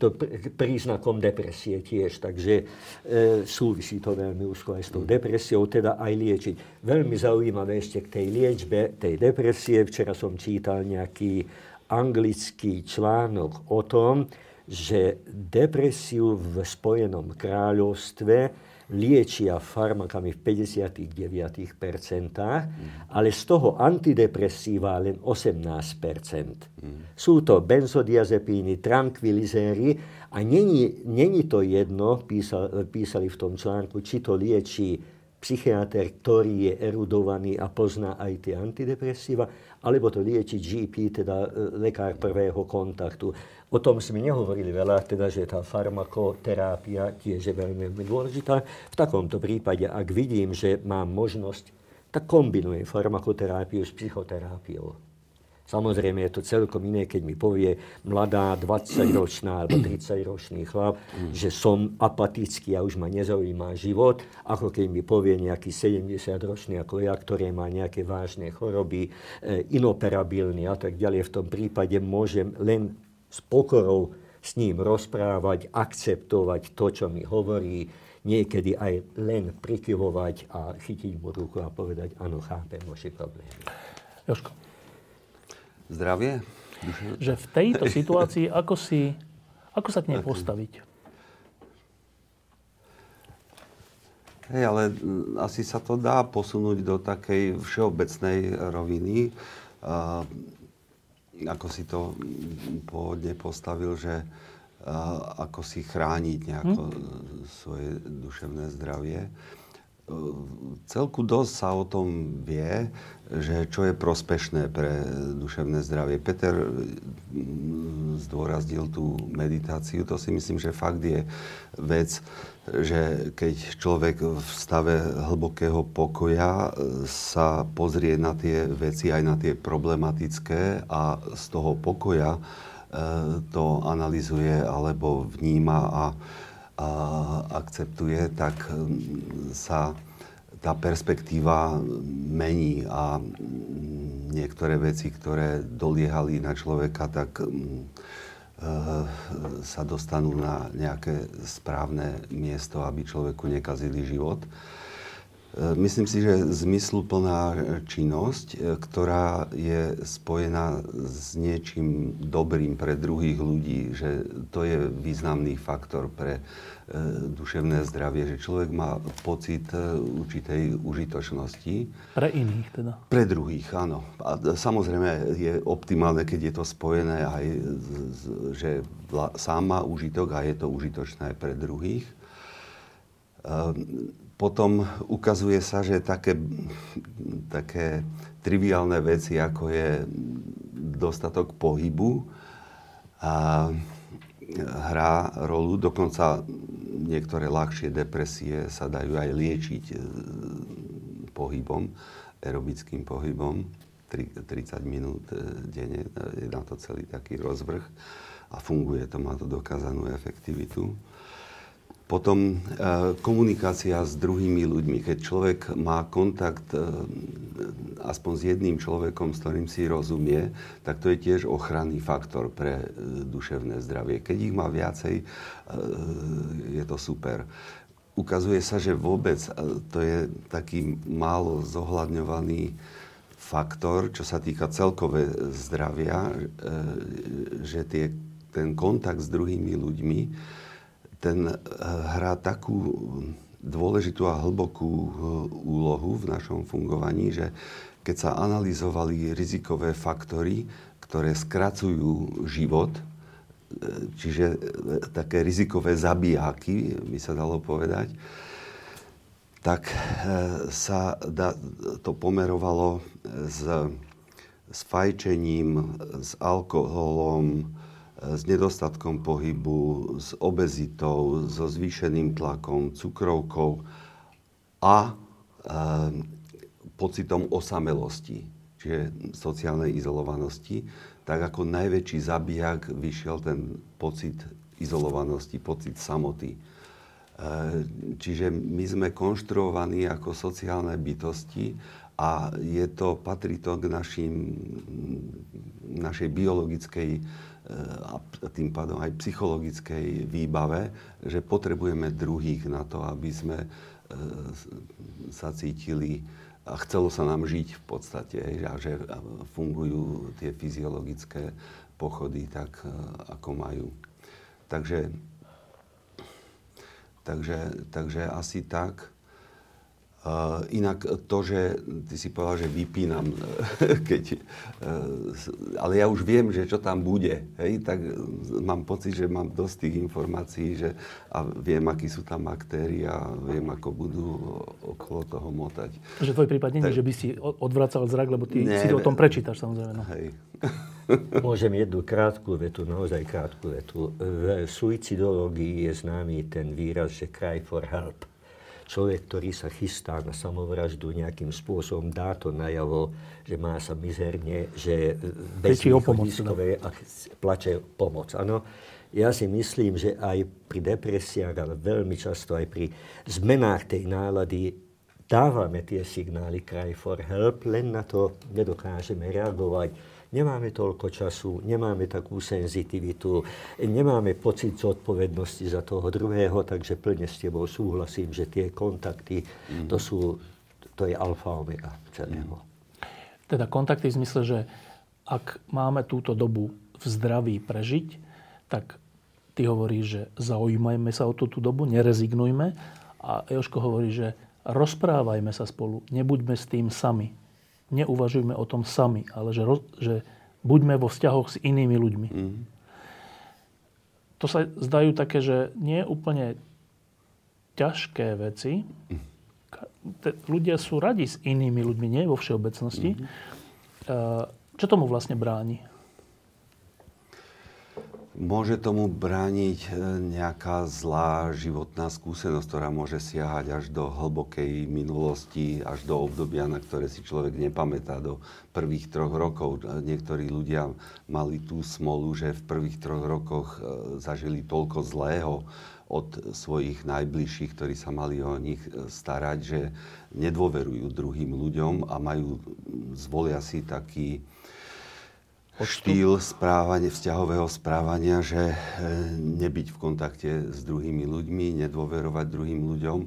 do príznakom depresie tiež, takže e, súvisí to veľmi úzko aj s tou depresiou, teda aj liečiť. Veľmi zaujímavé ešte k tej liečbe, tej depresie. Včera som čítal nejaký anglický článok o tom, že depresiu v Spojenom kráľovstve liečia farmakami v 59%, ale z toho antidepresíva len 18%. Sú to benzodiazepíny, tranquilizéry a není, není to jedno, písal, písali v tom článku, či to lieči psychiatr, ktorý je erudovaný a pozná aj tie antidepresíva, alebo to lieči GP, teda e, lekár prvého kontaktu. O tom sme nehovorili veľa, teda, že tá farmakoterapia tiež je veľmi, dôležitá. V takomto prípade, ak vidím, že mám možnosť, tak kombinujem farmakoterapiu s psychoterápiou. Samozrejme je to celkom iné, keď mi povie mladá 20-ročná alebo 30-ročný chlap, mm. že som apatický a už ma nezaujíma život, ako keď mi povie nejaký 70-ročný ako ja, ktorý má nejaké vážne choroby, e, inoperabilný a tak ďalej. V tom prípade môžem len s pokorou s ním rozprávať, akceptovať to, čo mi hovorí, niekedy aj len prikyvovať a chytiť mu ruku a povedať, áno, chápem vaše problémy. Jožko. Zdravie? Že v tejto situácii, ako, si, ako sa k nej postaviť? Hej, ale asi sa to dá posunúť do takej všeobecnej roviny. Uh, ako si to pôvodne postavil, že uh, ako si chrániť nejako hm? svoje duševné zdravie celku dosť sa o tom vie, že čo je prospešné pre duševné zdravie. Peter zdôraznil tú meditáciu. To si myslím, že fakt je vec, že keď človek v stave hlbokého pokoja e, sa pozrie na tie veci, aj na tie problematické a z toho pokoja e, to analizuje alebo vníma a a akceptuje, tak mm, sa tá perspektíva mení a mm, niektoré veci, ktoré doliehali na človeka, tak mm, e, sa dostanú na nejaké správne miesto, aby človeku nekazili život. E, myslím si, že zmysluplná činnosť, e, ktorá je spojená s niečím dobrým pre druhých ľudí, že to je významný faktor pre e, duševné zdravie, že človek má pocit určitej užitočnosti. Pre iných teda? Pre druhých, áno. A samozrejme je optimálne, keď je to spojené aj, že sám má užitok a je to užitočné aj pre druhých potom ukazuje sa, že také, také triviálne veci, ako je dostatok pohybu, a hrá rolu. Dokonca niektoré ľahšie depresie sa dajú aj liečiť e, pohybom, aerobickým pohybom. 30 minút e, denne je na to celý taký rozvrh a funguje to, má to dokázanú efektivitu. Potom komunikácia s druhými ľuďmi. Keď človek má kontakt aspoň s jedným človekom, s ktorým si rozumie, tak to je tiež ochranný faktor pre duševné zdravie. Keď ich má viacej, je to super ukazuje sa, že vôbec to je taký málo zohľadňovaný faktor, čo sa týka celkové zdravia, e, že tie, ten kontakt s druhými ľuďmi, ten e, hrá takú dôležitú a hlbokú e, úlohu v našom fungovaní, že keď sa analyzovali rizikové faktory, ktoré skracujú život, čiže také rizikové zabijáky, by sa dalo povedať, tak sa to pomerovalo s, s fajčením, s alkoholom, s nedostatkom pohybu, s obezitou, so zvýšeným tlakom, cukrovkou a e, pocitom osamelosti, čiže sociálnej izolovanosti, tak ako najväčší zabijak vyšiel ten pocit izolovanosti, pocit samoty. Eh, čiže my sme konštruovaní ako sociálne bytosti a je to, patrí to k našim, našej biologickej a tým pádom aj psychologickej výbave, že potrebujeme druhých na to, aby sme eh, sa cítili a chcelo sa nám žiť v podstate, že fungujú tie fyziologické pochody tak, ako majú. Takže Takže, takže asi tak. Uh, inak to, že ty si povedal, že vypínam, *laughs* keď, uh, ale ja už viem, že čo tam bude, hej, tak mám pocit, že mám dosť tých informácií že, a viem, akí sú tam aktéri a viem, ako budú okolo toho motať. Že tvoj prípad nie je, že by si odvracal zrak, lebo ty ne, si to o tom prečítaš samozrejme. No. Hej. *laughs* Môžem jednu krátku vetu, naozaj krátku vetu. V suicidológii je známy ten výraz, že cry for help. Človek, ktorý sa chystá na samovraždu, nejakým spôsobom dá to najavo, že má sa mizerne, že bez východiskové no. a plače pomoc. Ano, ja si myslím, že aj pri depresiách, ale veľmi často aj pri zmenách tej nálady dávame tie signály cry for help, len na to nedokážeme reagovať nemáme toľko času, nemáme takú senzitivitu, nemáme pocit zodpovednosti za toho druhého, takže plne s tebou súhlasím, že tie kontakty, mm. to sú, to je alfa omega celého. Teda kontakty v zmysle, že ak máme túto dobu v zdraví prežiť, tak ty hovoríš, že zaujímajme sa o túto dobu, nerezignujme. A Joško hovorí, že rozprávajme sa spolu, nebuďme s tým sami neuvažujme o tom sami, ale že, že buďme vo vzťahoch s inými ľuďmi. Mm. To sa zdajú také, že nie úplne ťažké veci. Mm. Ľudia sú radi s inými ľuďmi, nie vo všeobecnosti. Mm. Čo tomu vlastne bráni? Môže tomu brániť e, nejaká zlá životná skúsenosť, ktorá môže siahať až do hlbokej minulosti, až do obdobia, na ktoré si človek nepamätá, do prvých troch rokov. Niektorí ľudia mali tú smolu, že v prvých troch rokoch e, zažili toľko zlého od svojich najbližších, ktorí sa mali o nich e, starať, že nedôverujú druhým ľuďom a majú, zvolia si taký štýl správania, vzťahového správania, že e, nebyť v kontakte s druhými ľuďmi, nedôverovať druhým ľuďom,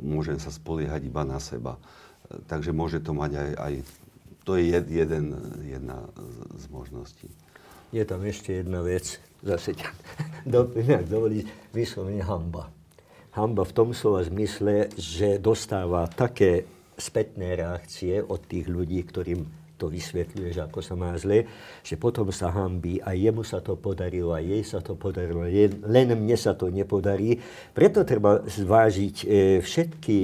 môžem sa spoliehať iba na seba. E, takže môže to mať aj, aj to je jed, jeden, jedna z možností. Je tam ešte jedna vec, zase ťa *laughs* doplňa, ak dovolíš, vyslovene hamba. Hamba v tom slova zmysle, že dostáva také spätné reakcie od tých ľudí, ktorým to vysvetľuje, že ako sa má zle, že potom sa hambí a jemu sa to podarilo a jej sa to podarilo, len mne sa to nepodarí. Preto treba zvážiť e, všetky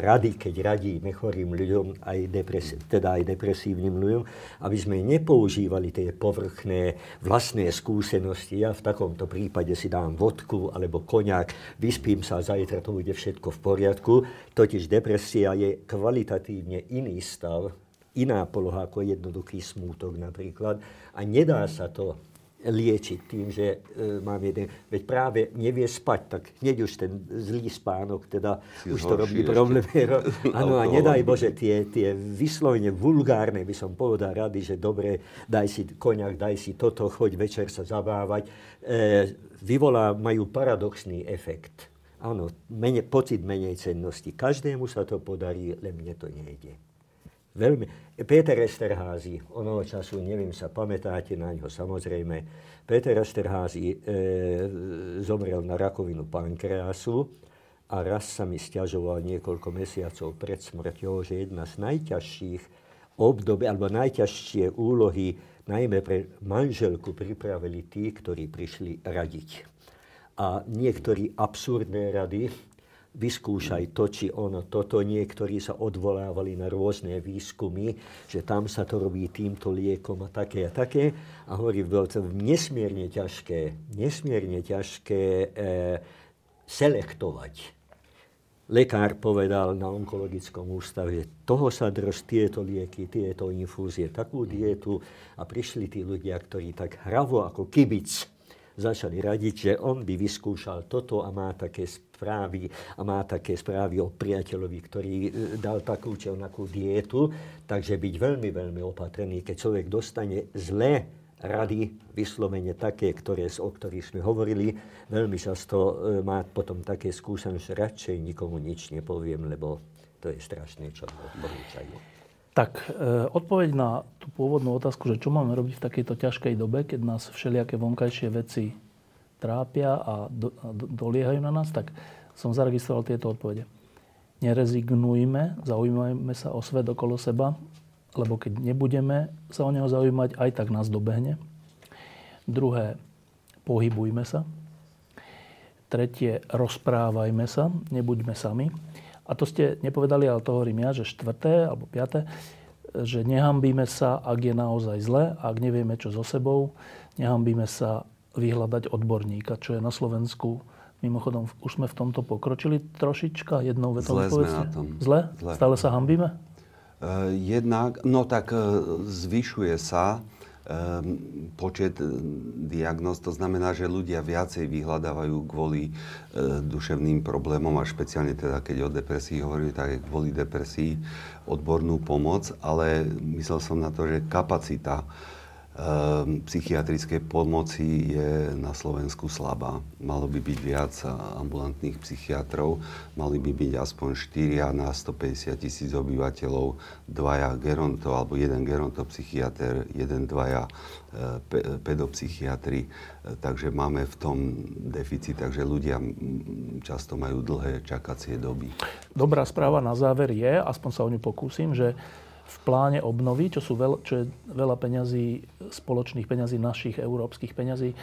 rady, keď radíme chorým ľuďom, aj depresi- teda aj depresívnym ľuďom, aby sme nepoužívali tie povrchné vlastné skúsenosti. Ja v takomto prípade si dám vodku alebo koniak, vyspím sa zajtra to bude všetko v poriadku. Totiž depresia je kvalitatívne iný stav, iná poloha ako jednoduchý smútok napríklad. A nedá sa to liečiť tým, že e, mám jeden... Veď práve nevie spať, tak hneď už ten zlý spánok, teda si už to robí problém. *laughs* Áno, a nedaj Bože, tie, tie vyslovene vulgárne, by som povedal rady, že dobre, daj si koniak, daj si toto, choď večer sa zabávať, e, vyvolá, majú paradoxný efekt. Áno, mene, pocit menej cennosti. Každému sa to podarí, len mne to nejde. Veľmi. Peter Esterházy, onoho času, neviem, sa pamätáte na ňo, samozrejme. Peter Esterházy e, zomrel na rakovinu pankreasu a raz sa mi stiažoval niekoľko mesiacov pred smrťou, že jedna z najťažších období, alebo najťažšie úlohy, najmä pre manželku, pripravili tí, ktorí prišli radiť. A niektorí absurdné rady, vyskúšaj to, či ono, toto. Niektorí sa odvolávali na rôzne výskumy, že tam sa to robí týmto liekom a také a také. A hovorí, bolo to nesmierne ťažké, nesmierne ťažké e, selektovať. Lekár povedal na onkologickom ústave, že toho sa drž, tieto lieky, tieto infúzie, takú dietu. A prišli tí ľudia, ktorí tak hravo ako kibic začali radiť, že on by vyskúšal toto a má také správy a má také správy o priateľovi, ktorý e, dal takú či onakú dietu. Takže byť veľmi, veľmi opatrný, keď človek dostane zlé rady, vyslovene také, ktoré, o ktorých sme hovorili, veľmi často e, má potom také skúsenosti, radšej nikomu nič nepoviem, lebo to je strašné, čo odporúčajú. Tak, e, odpoveď na tú pôvodnú otázku, že čo máme robiť v takejto ťažkej dobe, keď nás všelijaké vonkajšie veci trápia a, do, do, doliehajú na nás, tak som zaregistroval tieto odpovede. Nerezignujme, zaujímajme sa o svet okolo seba, lebo keď nebudeme sa o neho zaujímať, aj tak nás dobehne. Druhé, pohybujme sa. Tretie, rozprávajme sa, nebuďme sami. A to ste nepovedali, ale to hovorím ja, že štvrté alebo piaté, že nehambíme sa, ak je naozaj zle, ak nevieme čo so sebou, nehambíme sa vyhľadať odborníka, čo je na Slovensku. Mimochodom, už sme v tomto pokročili trošička, jednou vetou Zle sme na tom. Zle? Zle? Stále sa hambíme? Uh, jednak, no tak uh, zvyšuje sa Ehm, počet diagnóz. To znamená, že ľudia viacej vyhľadávajú kvôli duševným problémom a špeciálne teda, keď o depresii hovoríme, tak je kvôli depresii odbornú pomoc, ale myslel som na to, že kapacita psychiatrickej pomoci je na Slovensku slabá. Malo by byť viac ambulantných psychiatrov, mali by byť aspoň 4 na 150 tisíc obyvateľov, dvaja geronto, alebo jeden geronto psychiatr, jeden, dvaja e, pedopsychiatri. E, takže máme v tom deficit, takže ľudia často majú dlhé čakacie doby. Dobrá správa na záver je, aspoň sa o ňu pokúsim, že v pláne obnovy, čo, sú veľ, čo je veľa peňazí, spoločných peňazí, našich európskych peňazí, e,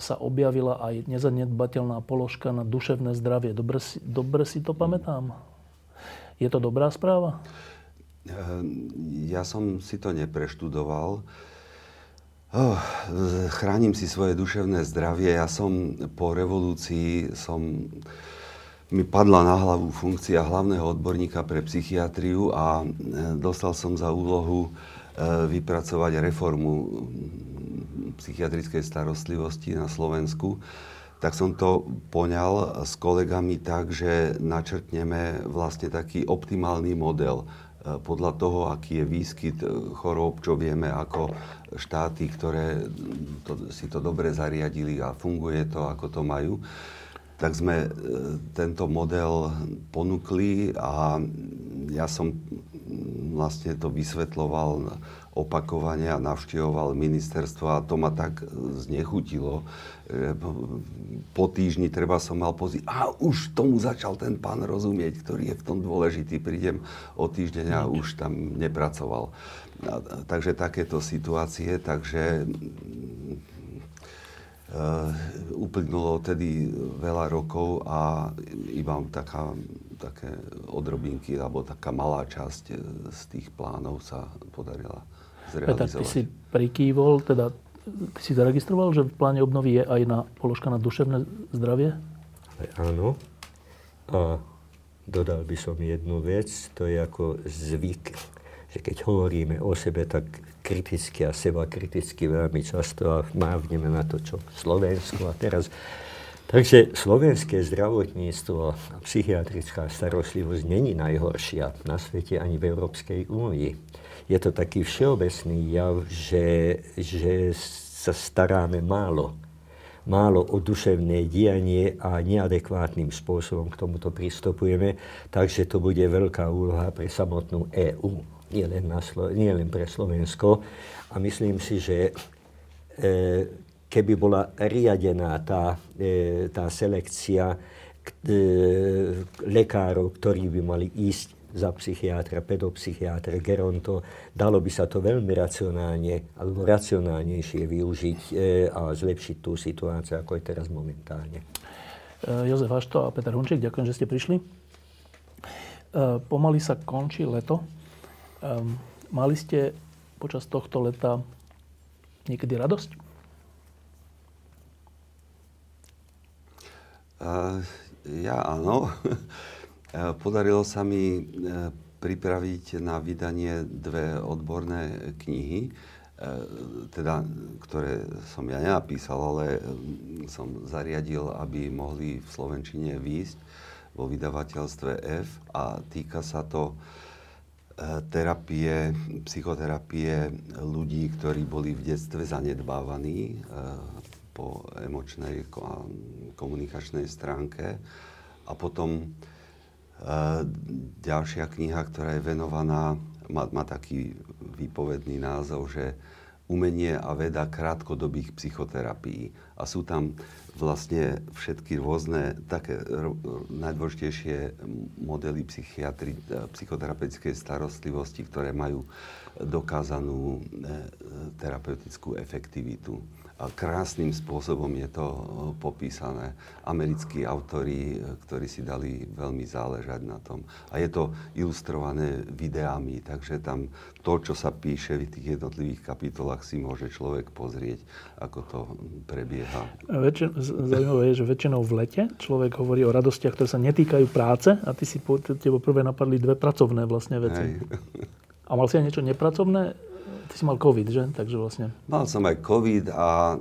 sa objavila aj nezanedbateľná položka na duševné zdravie. Dobre si, dobre si to pamätám? Je to dobrá správa? E, ja som si to nepreštudoval. Oh, chránim si svoje duševné zdravie. Ja som po revolúcii som mi padla na hlavu funkcia hlavného odborníka pre psychiatriu a e, dostal som za úlohu e, vypracovať reformu psychiatrickej starostlivosti na Slovensku, tak som to poňal s kolegami tak, že načrtneme vlastne taký optimálny model e, podľa toho, aký je výskyt chorób, čo vieme ako štáty, ktoré to, si to dobre zariadili a funguje to, ako to majú tak sme e, tento model ponúkli a ja som vlastne to vysvetloval opakovane a navštevoval ministerstvo a to ma tak znechutilo, že po týždni treba som mal pozrieť, a už tomu začal ten pán rozumieť, ktorý je v tom dôležitý. Prídem o týždeň a už tam nepracoval. A, takže takéto situácie, takže Uh, uplynulo tedy veľa rokov a iba taká, také odrobinky, alebo taká malá časť e, z tých plánov sa podarila zrealizovať. Peter, ty si prikývol, teda ty si zaregistroval, že v pláne obnovy je aj na položka na duševné zdravie? Áno. A dodal by som jednu vec, to je ako zvyk, že keď hovoríme o sebe, tak kriticky a seba kriticky veľmi často a mávneme na to, čo Slovensko a teraz Takže slovenské zdravotníctvo a psychiatrická starostlivosť není najhoršia na svete ani v Európskej únii. Je to taký všeobecný jav, že, že sa staráme málo. Málo o duševné dianie a neadekvátnym spôsobom k tomuto pristupujeme, takže to bude veľká úloha pre samotnú EÚ, nie Slo- nie pre Slovensko. A myslím si, že e, keby bola riadená tá, e, tá selekcia e, lekárov, ktorí by mali ísť za psychiatra, pedopsychiatra, geronto, dalo by sa to veľmi racionálne alebo racionálnejšie využiť a zlepšiť tú situáciu, ako je teraz momentálne. Jozef Ašto a Peter Hunčík, ďakujem, že ste prišli. Pomaly sa končí leto. Mali ste počas tohto leta niekedy radosť? Ja áno. *laughs* Podarilo sa mi e, pripraviť na vydanie dve odborné knihy, e, teda, ktoré som ja nenapísal, ale e, som zariadil, aby mohli v Slovenčine výjsť vo vydavateľstve F a týka sa to terapie, psychoterapie ľudí, ktorí boli v detstve zanedbávaní, po emočnej komunikačnej stránke. A potom e, ďalšia kniha, ktorá je venovaná, má, má taký výpovedný názov, že umenie a veda krátkodobých psychoterapií. A sú tam vlastne všetky rôzne také najdôležitejšie modely psychiatri, e, psychoterapeutickej starostlivosti, ktoré majú dokázanú e, terapeutickú efektivitu krásnym spôsobom je to e, popísané. Americkí autori, e, ktorí si dali veľmi záležať na tom. A je to ilustrované videami, takže tam to, čo sa píše v tých jednotlivých kapitolách, si môže človek pozrieť, ako to prebieha. Väčšin, zaujímavé je, že väčšinou v lete človek hovorí o radostiach, ktoré sa netýkajú práce a ty si tebo prvé napadli dve pracovné vlastne veci. Hej. *laughs* A mal si aj niečo nepracovné? Ty si mal COVID, že? Takže vlastne... Mal som aj COVID a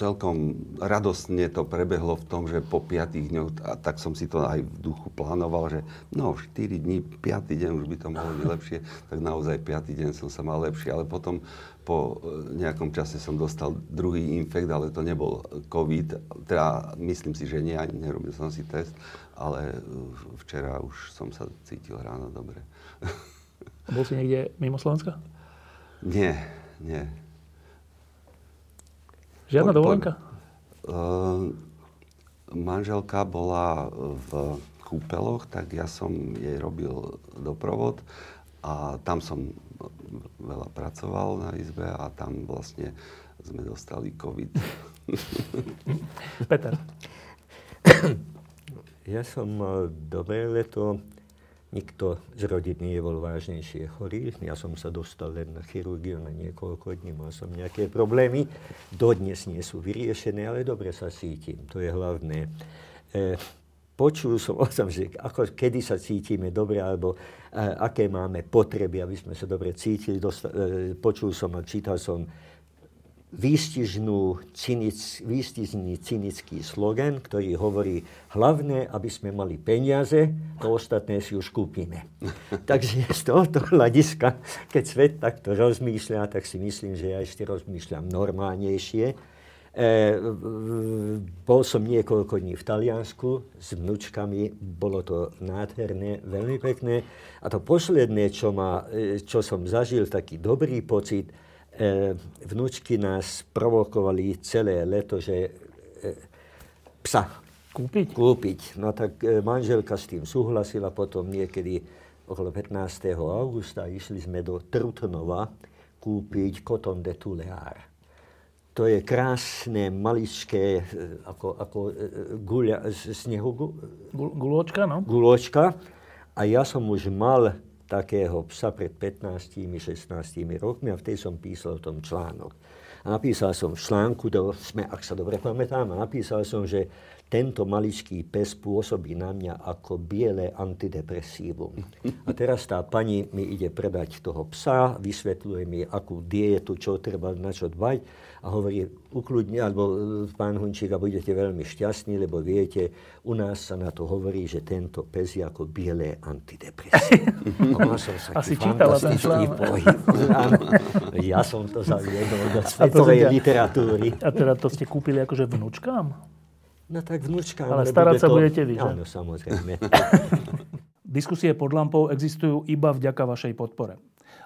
celkom radostne to prebehlo v tom, že po 5 dňoch, a tak som si to aj v duchu plánoval, že no 4 dní, 5 deň už by to mohlo byť lepšie, tak naozaj 5 deň som sa mal lepšie, ale potom po e, nejakom čase som dostal druhý infekt, ale to nebol COVID, teda myslím si, že nie, nerobil som si test, ale e, včera už som sa cítil ráno dobre. Bol si niekde mimo Slovenska? Nie, nie. Žiadna po, dovolenka? Po, uh, manželka bola v kúpeloch, tak ja som jej robil doprovod a tam som veľa pracoval na izbe a tam vlastne sme dostali COVID. Peter. Ja som mal dobré leto. Nikto z rodiny nebol vážnejšie chorý. Ja som sa dostal len na chirurgiu na niekoľko dní, mal som nejaké problémy. Dodnes nie sú vyriešené, ale dobre sa cítim. To je hlavné. E, počul som *laughs* o tom, že ako, kedy sa cítime dobre, alebo e, aké máme potreby, aby sme sa dobre cítili. Dosta, e, počul som a čítal som výstižnú, cynic, výstižný cynický slogan, ktorý hovorí, hlavné, aby sme mali peniaze, to ostatné si už kúpime. *laughs* Takže z tohoto hľadiska, keď svet takto rozmýšľa, tak si myslím, že ja ešte rozmýšľam normálnejšie. E, bol som niekoľko dní v Taliansku s vnúčkami, bolo to nádherné, veľmi pekné. A to posledné, čo, ma, e, čo som zažil, taký dobrý pocit, vnúčky nás provokovali celé leto, že e, psa kúpiť. kúpiť. No tak e, manželka s tým súhlasila, potom niekedy okolo 15. augusta išli sme do Trutnova kúpiť Coton de Tulear. To je krásne, maličké, e, ako, ako e, guľa z snehu. Gu, guločka, no. Guločka. A ja som už mal takého psa pred 15-16 rokmi a vtedy som písal o tom článok. A napísal som v článku, do sme, ak sa dobre pamätám, a napísal som, že tento maličký pes pôsobí na mňa ako biele antidepresívum. A teraz tá pani mi ide predať toho psa, vysvetľuje mi, akú dietu, čo treba na čo dbať a hovorí, ukludne, alebo e, pán Hunčík, a budete veľmi šťastní, lebo viete, u nás sa na to hovorí, že tento pes je ako biele antidepresívum. *laughs* A mal som sa Asi čítala ten. Ja som to zaviedol do svetovej literatúry. A teda to ste kúpili akože vnúčkám? No tak vnúčka. Ale starať sa to... budete vy, že? Áno, samozrejme. *laughs* Diskusie pod lampou existujú iba vďaka vašej podpore.